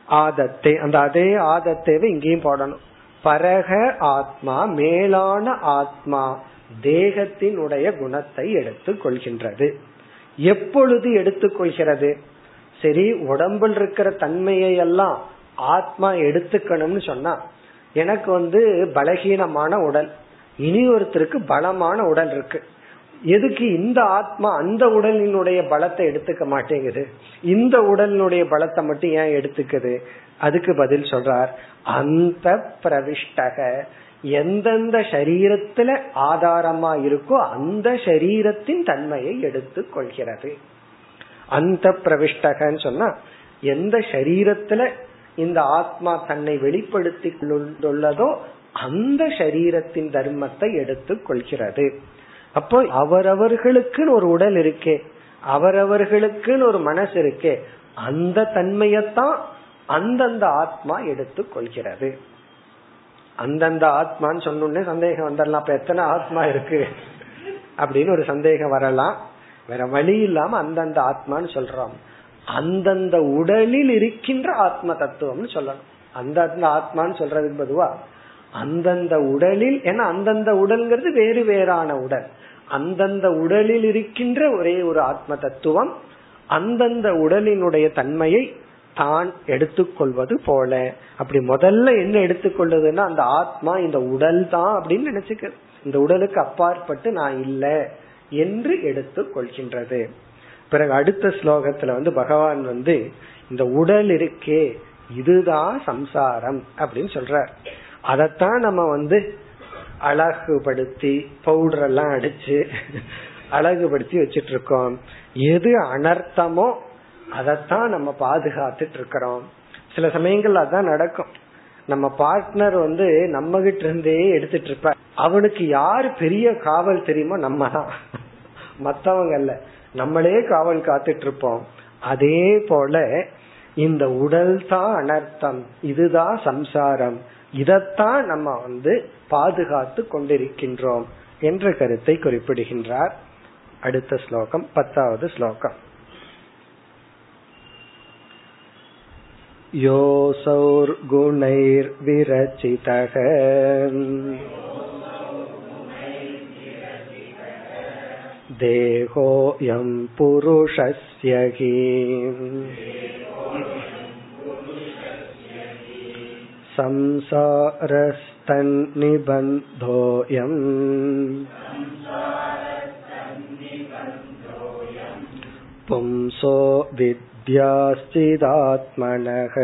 ஆதத்தை அந்த அதே ஆதத்தேவை இங்கேயும் போடணும். பரக ஆத்மா மேலான ஆத்மா தேகத்தினுடைய குணத்தை எடுத்து கொள்கின்றது. எப்பொழுது எடுத்துக்கொள்கிறது சரி உடம்பில் இருக்கிற தன்மையை எல்லாம் ஆத்மா எடுத்துக்கணும்னு சொன்னா எனக்கு வந்து பலகீனமான உடல் இனி ஒருத்தருக்கு பலமான உடல் இருக்கு. எதுக்கு இந்த ஆத்மா அந்த உடலினுடைய பலத்தை எடுத்துக்க மாட்டேங்குது? இந்த உடலினுடைய பலத்தை மட்டும் ஏன் எடுத்துக்குது? அதுக்கு பதில் சொல்றார் அந்த பிரவிஷ்டக எந்தெந்த சரீரத்துல ஆதாரமா இருக்கோ அந்த சரீரத்தின் தன்மையை எடுத்து கொள்கிறது. அந்த பிரவிஷ்டகன்னு சொன்னா எந்த சரீரத்துல இந்த ஆத்மா தன்னை வெளிப்படுத்தி கொண்டுள்ளதோ அந்த சரீரத்தின் தர்மத்தை எடுத்து கொள்கிறது. அப்போ அவரவர்களுக்குன்னு ஒரு உடல் இருக்கே அவரவர்களுக்குன்னு ஒரு மனசு இருக்கே அந்த தன்மையத்தான் அந்தந்த ஆத்மா எடுத்து கொள்கிறது. அந்தந்த ஆத்மான்னு சொன்னோடனே சந்தேகம் வந்துடலாம் அப்ப எத்தனை ஆத்மா இருக்கு? அப்படின்னு ஒரு சந்தேகம் வரலாம். வேற வழி இல்லாம அந்தந்த ஆத்மான்னு சொல்றோம். அந்தந்த உடலில் இருக்கின்ற ஆத்ம தத்துவம்னு சொல்லணும். அந்த ஆத்மான்னு சொல்றதுக்கு பொதுவா அந்தந்த உடலில் ஏன்னா அந்தந்த உடல்ங்கிறது வேறு வேறான உடல். அந்தந்த உடலில் இருக்கின்ற ஒரே ஒரு ஆத்ம தத்துவம் அந்தந்த உடலினுடைய தன்மையை தான் எடுத்துக்கொள்வது போல. அப்படி முதல்ல என்ன எடுத்துக்கொள்ளுதுன்னா அந்த ஆத்மா இந்த உடல் தான் அப்படின்னு நினைச்சுக்க இந்த உடலுக்கு அப்பாற்பட்டு நான் இல்லை என்று எடுத்துக் கொள்கின்றது பிறகு அடுத்த ஸ்லோகத்துல வந்து பகவான் வந்து இந்த உடல் இருக்கே இதுதான் சம்சாரம் அப்படின்னு சொல்றார். அதத்தான் நம்ம வந்து அழகுபடுத்தி பவுடர் எல்லாம் அடிச்சு அழகுபடுத்தி வச்சிட்டு இருக்கோம் எது அனர்த்தமோ அதத்தான் நம்ம பாதுகாத்துட்டு இருக்கிறோம். சில சமயங்கள் அதான் நடக்கும். நம்ம பார்ட்னர் வந்து நம்ம கிட்ட இருந்தே எடுத்துட்டு இருப்ப அவனுக்கு யார் பெரிய காவல் தெரியுமோ நம்ம தான் மத்தவங்க இல்லை நம்மளே காவல் காத்துட்டு இருப்போம் அதே போல இந்த உடல் தான் அனர்த்தம் இதுதான் சம்சாரம் இதத்தான் நம்ம வந்து பாதுகாத்து கொண்டிருக்கின்றோம் என்ற கருத்தை குறிப்பிடுகின்றார் அடுத்த ஸ்லோகம் பத்தாவது ஸ்லோகம் योऽसौर्गुणैर्विरचितः देहोऽयं पुरुषस्य हि संसारस्तन्निबन्धोऽयम् पुंसो विद्याश्चिदात्मनः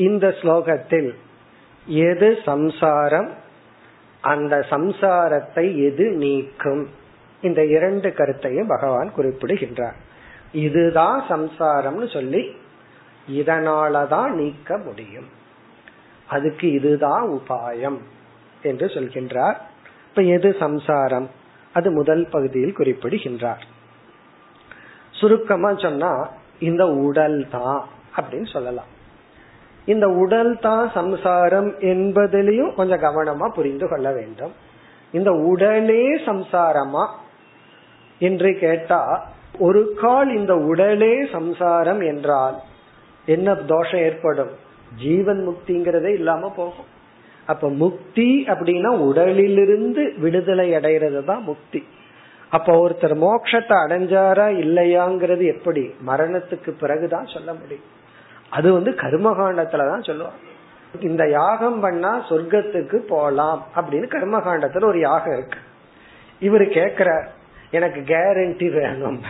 இந்த ஸ்லோகத்தில் எது சம்சாரம் அந்த சம்சாரத்தை எது நீக்கும்? இந்த இரண்டு கருத்தையும் பகவான் குறிப்பிடுகின்றார். இதுதான் சம்சாரம்னு சொல்லி இதனாலதான் நீக்க முடியும். அதுக்கு இதுதான் உபாயம் என்று சொல்கின்றார். இப்ப எது சம்சாரம்? அது முதல் பகுதியில் குறிப்பிடுகின்றார். சுருக்கமா சொன்னா இந்த உடல் தான் அப்படின்னு சொல்லலாம். இந்த உடல் தான் சம்சாரம் என்பதிலையும் கொஞ்சம் கவனமா புரிந்து கொள்ள வேண்டும். இந்த உடலே சம்சாரமா என்று கேட்டா ஒரு கால் இந்த உடலே சம்சாரம் என்றால் என்ன தோஷம் ஏற்படும்? ஜீவன் முக்திங்கிறதே இல்லாம போகும். அப்ப முக்தி அப்படின்னா உடலிலிருந்து விடுதலை அடைகிறது தான் முக்தி. அப்ப ஒருத்தர் மோட்சத்தை அடைஞ்சாரா இல்லையாங்கிறது எப்படி? மரணத்துக்கு பிறகுதான் சொல்ல முடியும். அது வந்து கர்மகாண்டத்துலதான் சொல்லுவாங்க. இந்த யாகம் பண்ணா சொர்க்கத்துக்கு போலாம் அப்படின்னு கர்மகாண்டத்துல ஒரு யாகம் இருக்கு. இவரு கேக்குறார் எனக்கு கேரண்டி வேணும்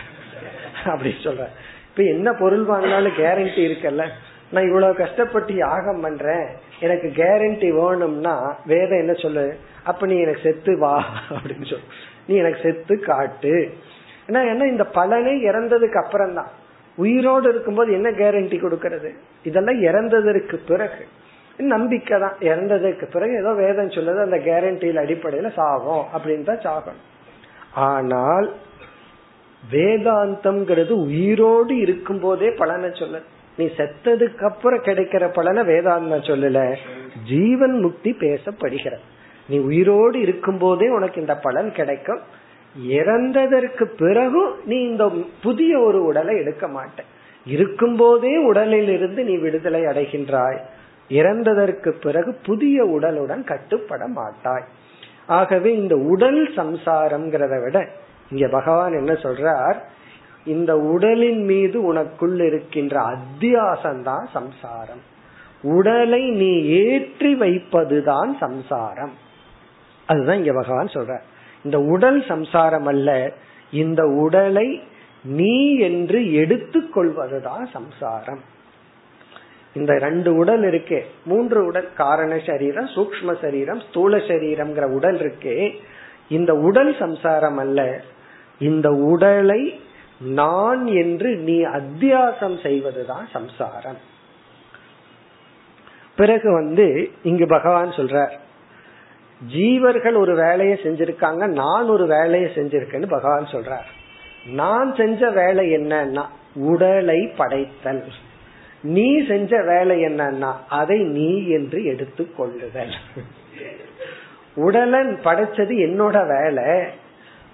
அப்படின்னு சொல்ற. இப்ப என்ன பொருள் வாங்கினாலும் கேரண்டி இருக்குல்ல? நான் இவ்வளவு கஷ்டப்பட்டு யாகம் பண்றேன் எனக்கு கேரண்டி வேணும்னா வேதம் என்ன சொல்லு? அப்ப நீ எனக்கு செத்து வா அப்படின்னு சொல்லு. நீ எனக்கு செத்து காட்டு. ஏன்னா என்ன இந்த பலனை இறந்ததுக்கு அப்புறம் தான் உயிரோடு இருக்கும்போது என்ன கேரண்டி கொடுக்கறது? இதெல்லாம் இறந்ததற்கு பிறகு. நம்பிக்கை தான். இறந்ததற்கு பிறகு ஏதோ வேதம் சொல்லுது அந்த கேரண்டியில் அடிப்படையில சாகும் அப்படின்னு தான் சாகணும் ஆனால் வேதாந்தம்ங்கிறது உயிரோடு இருக்கும் போதே பலனை சொல்ல நீ செத்ததுக்கு அப்புறம் கிடைக்கிற பலனை வேதாந்தம் சொல்லல. ஜீவன் முக்தி பேசப்படுகிறது. நீ உயிரோடு இருக்கும் போதே உனக்கு இந்த பலன் கிடைக்கும். இறந்ததற்கு பிறகும் நீ இந்த புதிய ஒரு உடலை எடுக்க மாட்ட இருக்கும் போதே உடலில் இருந்து நீ விடுதலை அடைகின்றாய். இறந்ததற்கு பிறகு புதிய உடலுடன் கட்டுப்பட மாட்டாய். ஆகவே இந்த உடல் சம்சாரம்ங்கிறத விட இங்க பகவான் என்ன சொல்றார்? இந்த உடலின் மீது உனக்குள் இருக்கின்ற அத்தியாசம்தான் சம்சாரம். உடலை நீ ஏற்றி வைப்பதுதான் சம்சாரம். அதுதான் இங்க பகவான் சொல்ற இந்த உடல் சம்சாரம் அல்ல இந்த உடலை நீ என்று எடுத்துக்கொள்வதுதான் சம்சாரம். இந்த ரெண்டு உடல் இருக்கே மூன்று உடல் காரண சரீரம் சூக்ம சரீரம் ஸ்தூல சரீரம்ங்கிற உடல் இருக்கே இந்த உடல் சம்சாரம் அல்ல இந்த உடலை நான் என்று நீ அத்தியாசம் செய்வதுதான் சம்சாரம். பிறகு வந்து இங்கு பகவான் சொல்றார் ஜீவர்கள் ஒரு வேலையை செஞ்சிருக்காங்க நான் ஒரு வேலையை செஞ்சிருக்கேன்னு பகவான் சொல்றார். நான் செஞ்ச வேலை என்னன்னா உடலை படைத்தல். நீ செஞ்ச வேலை என்னன்னா அதை நீ என்று எடுத்து கொள்ளுதல். உடலன் படைச்சது என்னோட வேலை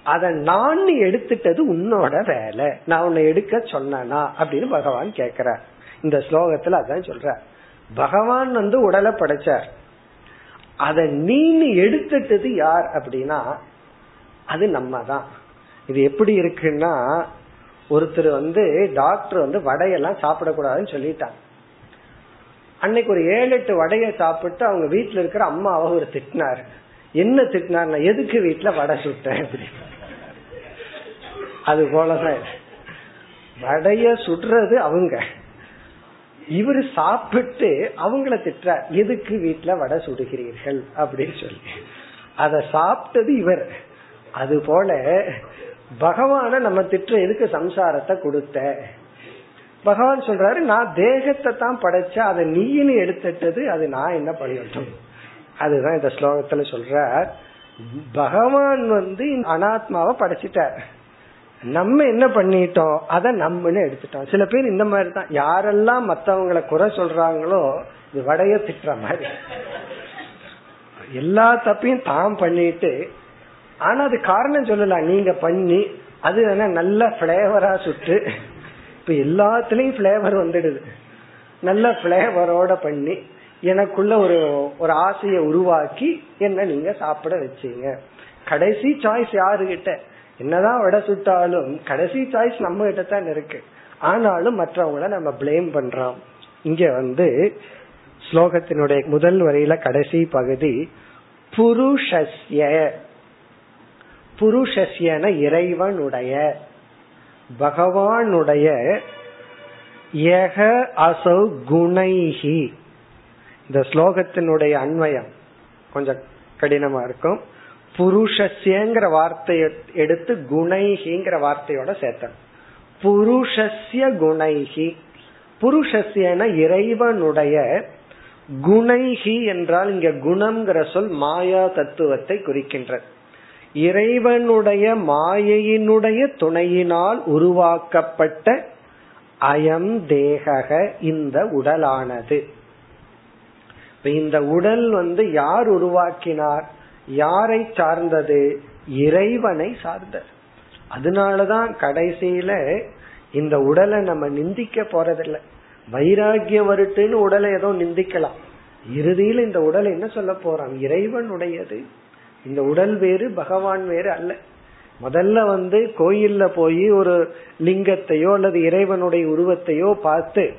அத நான் எடுத்துட்டது உன்னோட வேலை. நான் உன்னை எடுக்க சொன்னா அப்படின்னு பகவான் கேக்குற இந்த ஸ்லோகத்துல அதான் சொல்ற பகவான் வந்து உடலை படைச்சார். அதை நீன்னு எடுத்துட்டது யார் அப்படின்னா அது நம்ம தான் இது எப்படி இருக்குன்னா ஒருத்தர் வந்து டாக்டர் வந்து வடையெல்லாம் சாப்பிடக்கூடாதுன்னு சொல்லிட்டாங்க. அன்னைக்கு ஒரு ஏழு எட்டு வடைய சாப்பிட்டு அவங்க வீட்டுல இருக்கிற அம்மா அவர் திட்டினாரு. என்ன திட்டினார்னா எதுக்கு வீட்டுல வடை சுட்டேன் அப்படி அது போலதான். வடைய சுடுறது அவங்க. இவரு சாப்பிட்டு அவங்கள திட்டுற எதுக்கு வீட்டுல வடை சுடுகிறீர்கள்? அப்படின்னு சொல்லி. அத சாப்பிட்டது இவர். அது போல பகவான நம்ம திட்டம் எதுக்கு சம்சாரத்தை கொடுத்த? பகவான் சொல்றாரு நான் தேகத்தை தான் படைச்ச அதை நீன்னு எடுத்துட்டது அது நான் என்ன பண்ணட்டும்? அதுதான் இந்த ஸ்லோகத்துல சொல்ற பகவான் வந்து அனாத்மாவை படைச்சிட்டார். நம்ம என்ன பண்ணிட்டோம் அத நம்மன்னு எடுத்துட்டோம். சில பேர் இந்த மாதிரி தான் யாரெல்லாம் மத்தவங்களை குறை சொல்றாங்களோ இது வடைய திட்டுற மாதிரி. எல்லா தப்பையும் தான் பண்ணிட்டு ஆனா அது காரணம் சொல்லலாம். நீங்க பண்ணி அது நல்ல பிளேவரா சுட்டு இப்ப எல்லாத்துலயும் பிளேவர் வந்துடுது. நல்ல பிளேவரோட பண்ணி எனக்குள்ள ஒரு ஒரு ஆசையை உருவாக்கி என்ன நீங்க சாப்பிட வச்சீங்க. கடைசி சாய்ஸ் யாருகிட்ட? என்னதான் விட சுட்டாலும் கடைசி சாய்ஸ் நம்ம கிட்ட தான் இருக்கு. ஆனாலும் மற்றவங்கள நம்ம பிளேம் பண்றோம். இங்க வந்து ஸ்லோகத்தினுடைய முதல் வரையில கடைசி பகுதி புருஷஸ்ய. புருஷஸ்யன இறைவனுடைய. பகவானுடைய யக அசௌ குணைஹி. இந்த ஸ்லோகத்தினுடைய அன்வயம் கொஞ்சம் கடினமா இருக்கும். புருஷஸ்யங்கிற வார்த்தையை எடுத்து குணைஹிங்கிற வார்த்தையோட சேர்த்தணும் புருஷஸ்ய குணைஹி. புருஷஸ்யன இறைவனுடைய குணைஹி என்றால் இங்க குணம்ங்கிற சொல் மாயா தத்துவத்தை குறிக்கின்றது. இறைவனுடைய மாயையினுடைய துணையினால் உருவாக்கப்பட்ட அயம் தேகக இந்த உடலானது. இந்த உடல் வந்து யார் உருவாக்கினார்? யாரை சார்ந்தது? இறைவனை சார்ந்தது. அதனாலதான் கடைசியில இந்த உடலை நம்ம நிந்திக்க போறதில்லை. வைராகியம் வருட்டுன்னு உடலை ஏதோ நிந்திக்கலாம். இறுதியில் இந்த உடலை என்ன சொல்ல போறான்? இறைவனுடையது. இந்த உடல் வேறு பகவான் வேறு அல்ல. முதல்ல வந்து கோயில்ல போய் ஒரு லிங்கத்தையோ அல்லது இறைவனுடைய உருவத்தையோ பார்த்து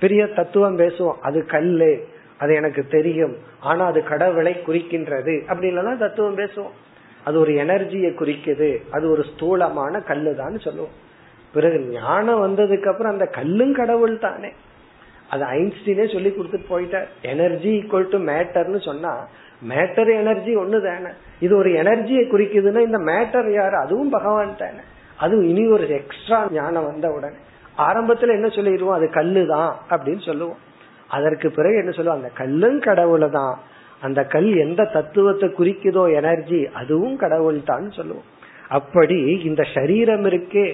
பெரிய தத்துவம் பேசுவோம். அது கல்லு. அது எனக்கு தெரியும். ஆனா அது கடவுளை குறிக்கின்றது. அப்படின்லாம் தத்துவம் பேசுவோம். அது ஒரு எனர்ஜியை குறிக்குது. அது ஒரு ஸ்தூலமான கல்லு தான் சொல்லுவோம். பிறகு ஞானம் வந்ததுக்கு அப்புறம் அந்த கல்லும் கடவுள் தானே. அது ஐன்ஸ்டீனே சொல்லி கொடுத்துட்டு போயிட்டார். எனர்ஜி ஈக்குவல் டு மேட்டர்னு சொன்னா மேட்டர் எனர்ஜி ஒண்ணு தானே. இது ஒரு எனர்ஜியை குறிக்குதுன்னா இந்த மேட்டர் யாரு? அதுவும் பகவான் தானே. அதுவும் இனி ஒரு எக்ஸ்ட்ரா ஞானம் வந்த உடனே. ஆரம்பத்துல என்ன சொல்லிடுவோம்? அது கல்லு தான் அப்படின்னு சொல்லுவோம். அதற்கு பிறகு என்ன சொல்லுவாங்க? அந்த கல்லும் கடவுள் தான். அந்த கல் எந்த தத்துவத்தை குறிக்குதோ எனர்ஜி அதுவும் கடவுள் தான் சொல்லுவோம். அப்படி இந்த சரீரம் இருக்கே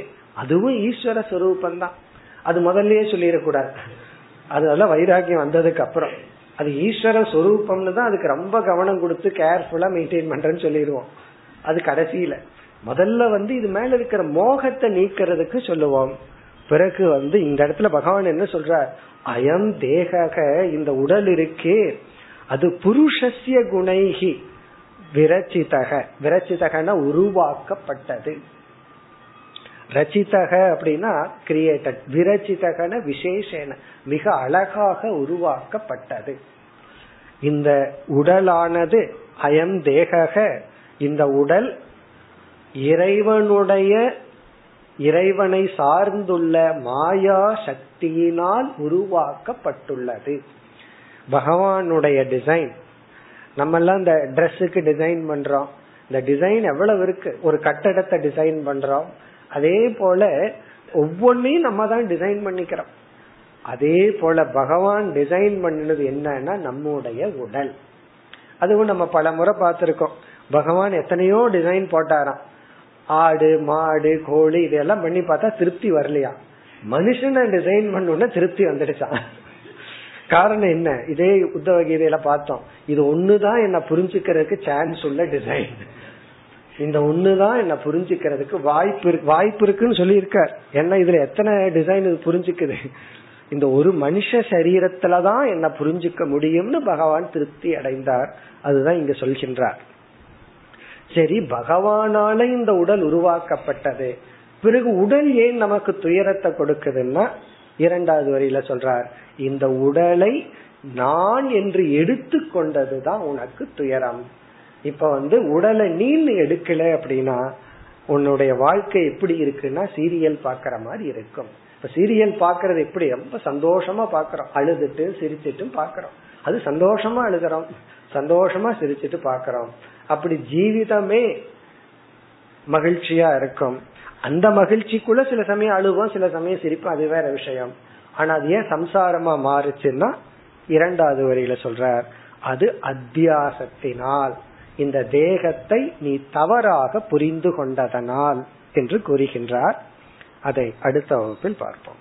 அதுவும் ஈஸ்வர சுரூபம் தான். அது முதல்லயே சொல்லிடக்கூடாது. அதெல்லாம் வைராகியம் வந்ததுக்கு அப்புறம். அது ஈஸ்வர சொரூபம்னு தான் அதுக்கு ரொம்ப கவனம் கொடுத்து கேர்ஃபுல்லா மெயின்டைன் பண்றேன்னு சொல்லிடுவோம். அது கடைசியில. முதல்ல வந்து இது மேல இருக்கிற மோகத்தை நீக்கிறதுக்கு சொல்லுவோம். பிறகு வந்து இந்த இடத்துல பகவான் என்ன சொல்றார்? அயம் தேக இந்த உடல் இருக்கே. அது புருஷஸ்ய குணைகி விரச்சிதக. விரச்சிதகன உருவாக்கப்பட்டது. ரச்சிதக அப்படின்னா கிரியேட்டட் விரச்சிதகன விசேஷன. மிக அழகாக உருவாக்கப்பட்டது. இந்த உடலானது அயம் தேகக. இந்த உடல் இறைவனுடைய இறைவனை சார்ந்துள்ள மாயா சக்தியினால் உருவாக்கப்பட்டுள்ளது. பகவானுடைய டிசைன் நம்ம எல்லாம் இந்த ட்ரெஸ்ஸுக்கு டிசைன் பண்றோம். இந்த டிசைன் எவ்வளவு இருக்கு? ஒரு கட்டடத்தை டிசைன் பண்றோம். அதே போல ஒவ்வொன்னையும் நம்ம தான் டிசைன் பண்ணிக்கிறோம். அதே போல பகவான் டிசைன் பண்ணினது என்னன்னா நம்முடைய உடல். அதுவும் நம்ம பல முறை பார்த்திருக்கோம். பகவான் எத்தனையோ டிசைன் போட்டாராம். ஆடு மாடு கோழி இதெல்லாம் பண்ணி பார்த்தா திருப்தி வரலையா? மனுஷனை டிசைன் பண்ண திருப்தி வந்துடுச்சான் காரணம் என்ன? இதே உத்தவ கீதையில பார்த்தோம். இது ஒண்ணுதான் என்ன புரிஞ்சுக்கிறதுக்கு சான்ஸ் உள்ள டிசைன் இந்த ஒண்ணுதான் என்ன புரிஞ்சுக்கிறதுக்கு வாய்ப்பு வாய்ப்பு இருக்குன்னு சொல்லியிருக்கார். ஏன்னா இதுல எத்தனை டிசைன் இது புரிஞ்சுக்குது? இந்த ஒரு மனுஷ சரீரத்துலதான் என்ன புரிஞ்சுக்க முடியும்னு பகவான் திருப்தி அடைந்தார். அதுதான் இங்க சொல்கின்றார். சரி பகவானால இந்த உடல் உருவாக்கப்பட்டது. பிறகு உடல் ஏன் நமக்கு துயரத்தை கொடுக்குதுன்னா இரண்டாவது வரியில சொல்றார் இந்த உடலை நான் என்று எடுத்துக்கொண்டதுதான் உனக்கு துயரம். இப்ப வந்து உடலை நீ எடுக்கல அப்படின்னா உன்னுடைய வாழ்க்கை எப்படி இருக்குன்னா சீரியல் பாக்குற மாதிரி இருக்கும். இப்ப சீரியல் பாக்குறது எப்படி? ரொம்ப சந்தோஷமா பாக்குறோம் அழுதுட்டு சிரிச்சிட்டு பாக்குறோம் அது சந்தோஷமா அழுகிறோம். சந்தோஷமா சிரிச்சிட்டு பாக்குறோம் அப்படி ஜீவிதமே மகிழ்ச்சியா இருக்கும். அந்த மகிழ்ச்சிக்குள்ள சில சமயம் அழுவோம் சில சமயம் சிரிப்போம் அது வேற விஷயம். ஆனா அது ஏன் சம்சாரமா மாறுச்சுன்னா இரண்டாவது வரியில சொல்றார் அது அத்தியாசத்தினால். இந்த தேகத்தை நீ தவறாக புரிந்து கொண்டதனால் என்று கூறுகின்றார். அதை அடுத்த வகுப்பில் பார்ப்போம்.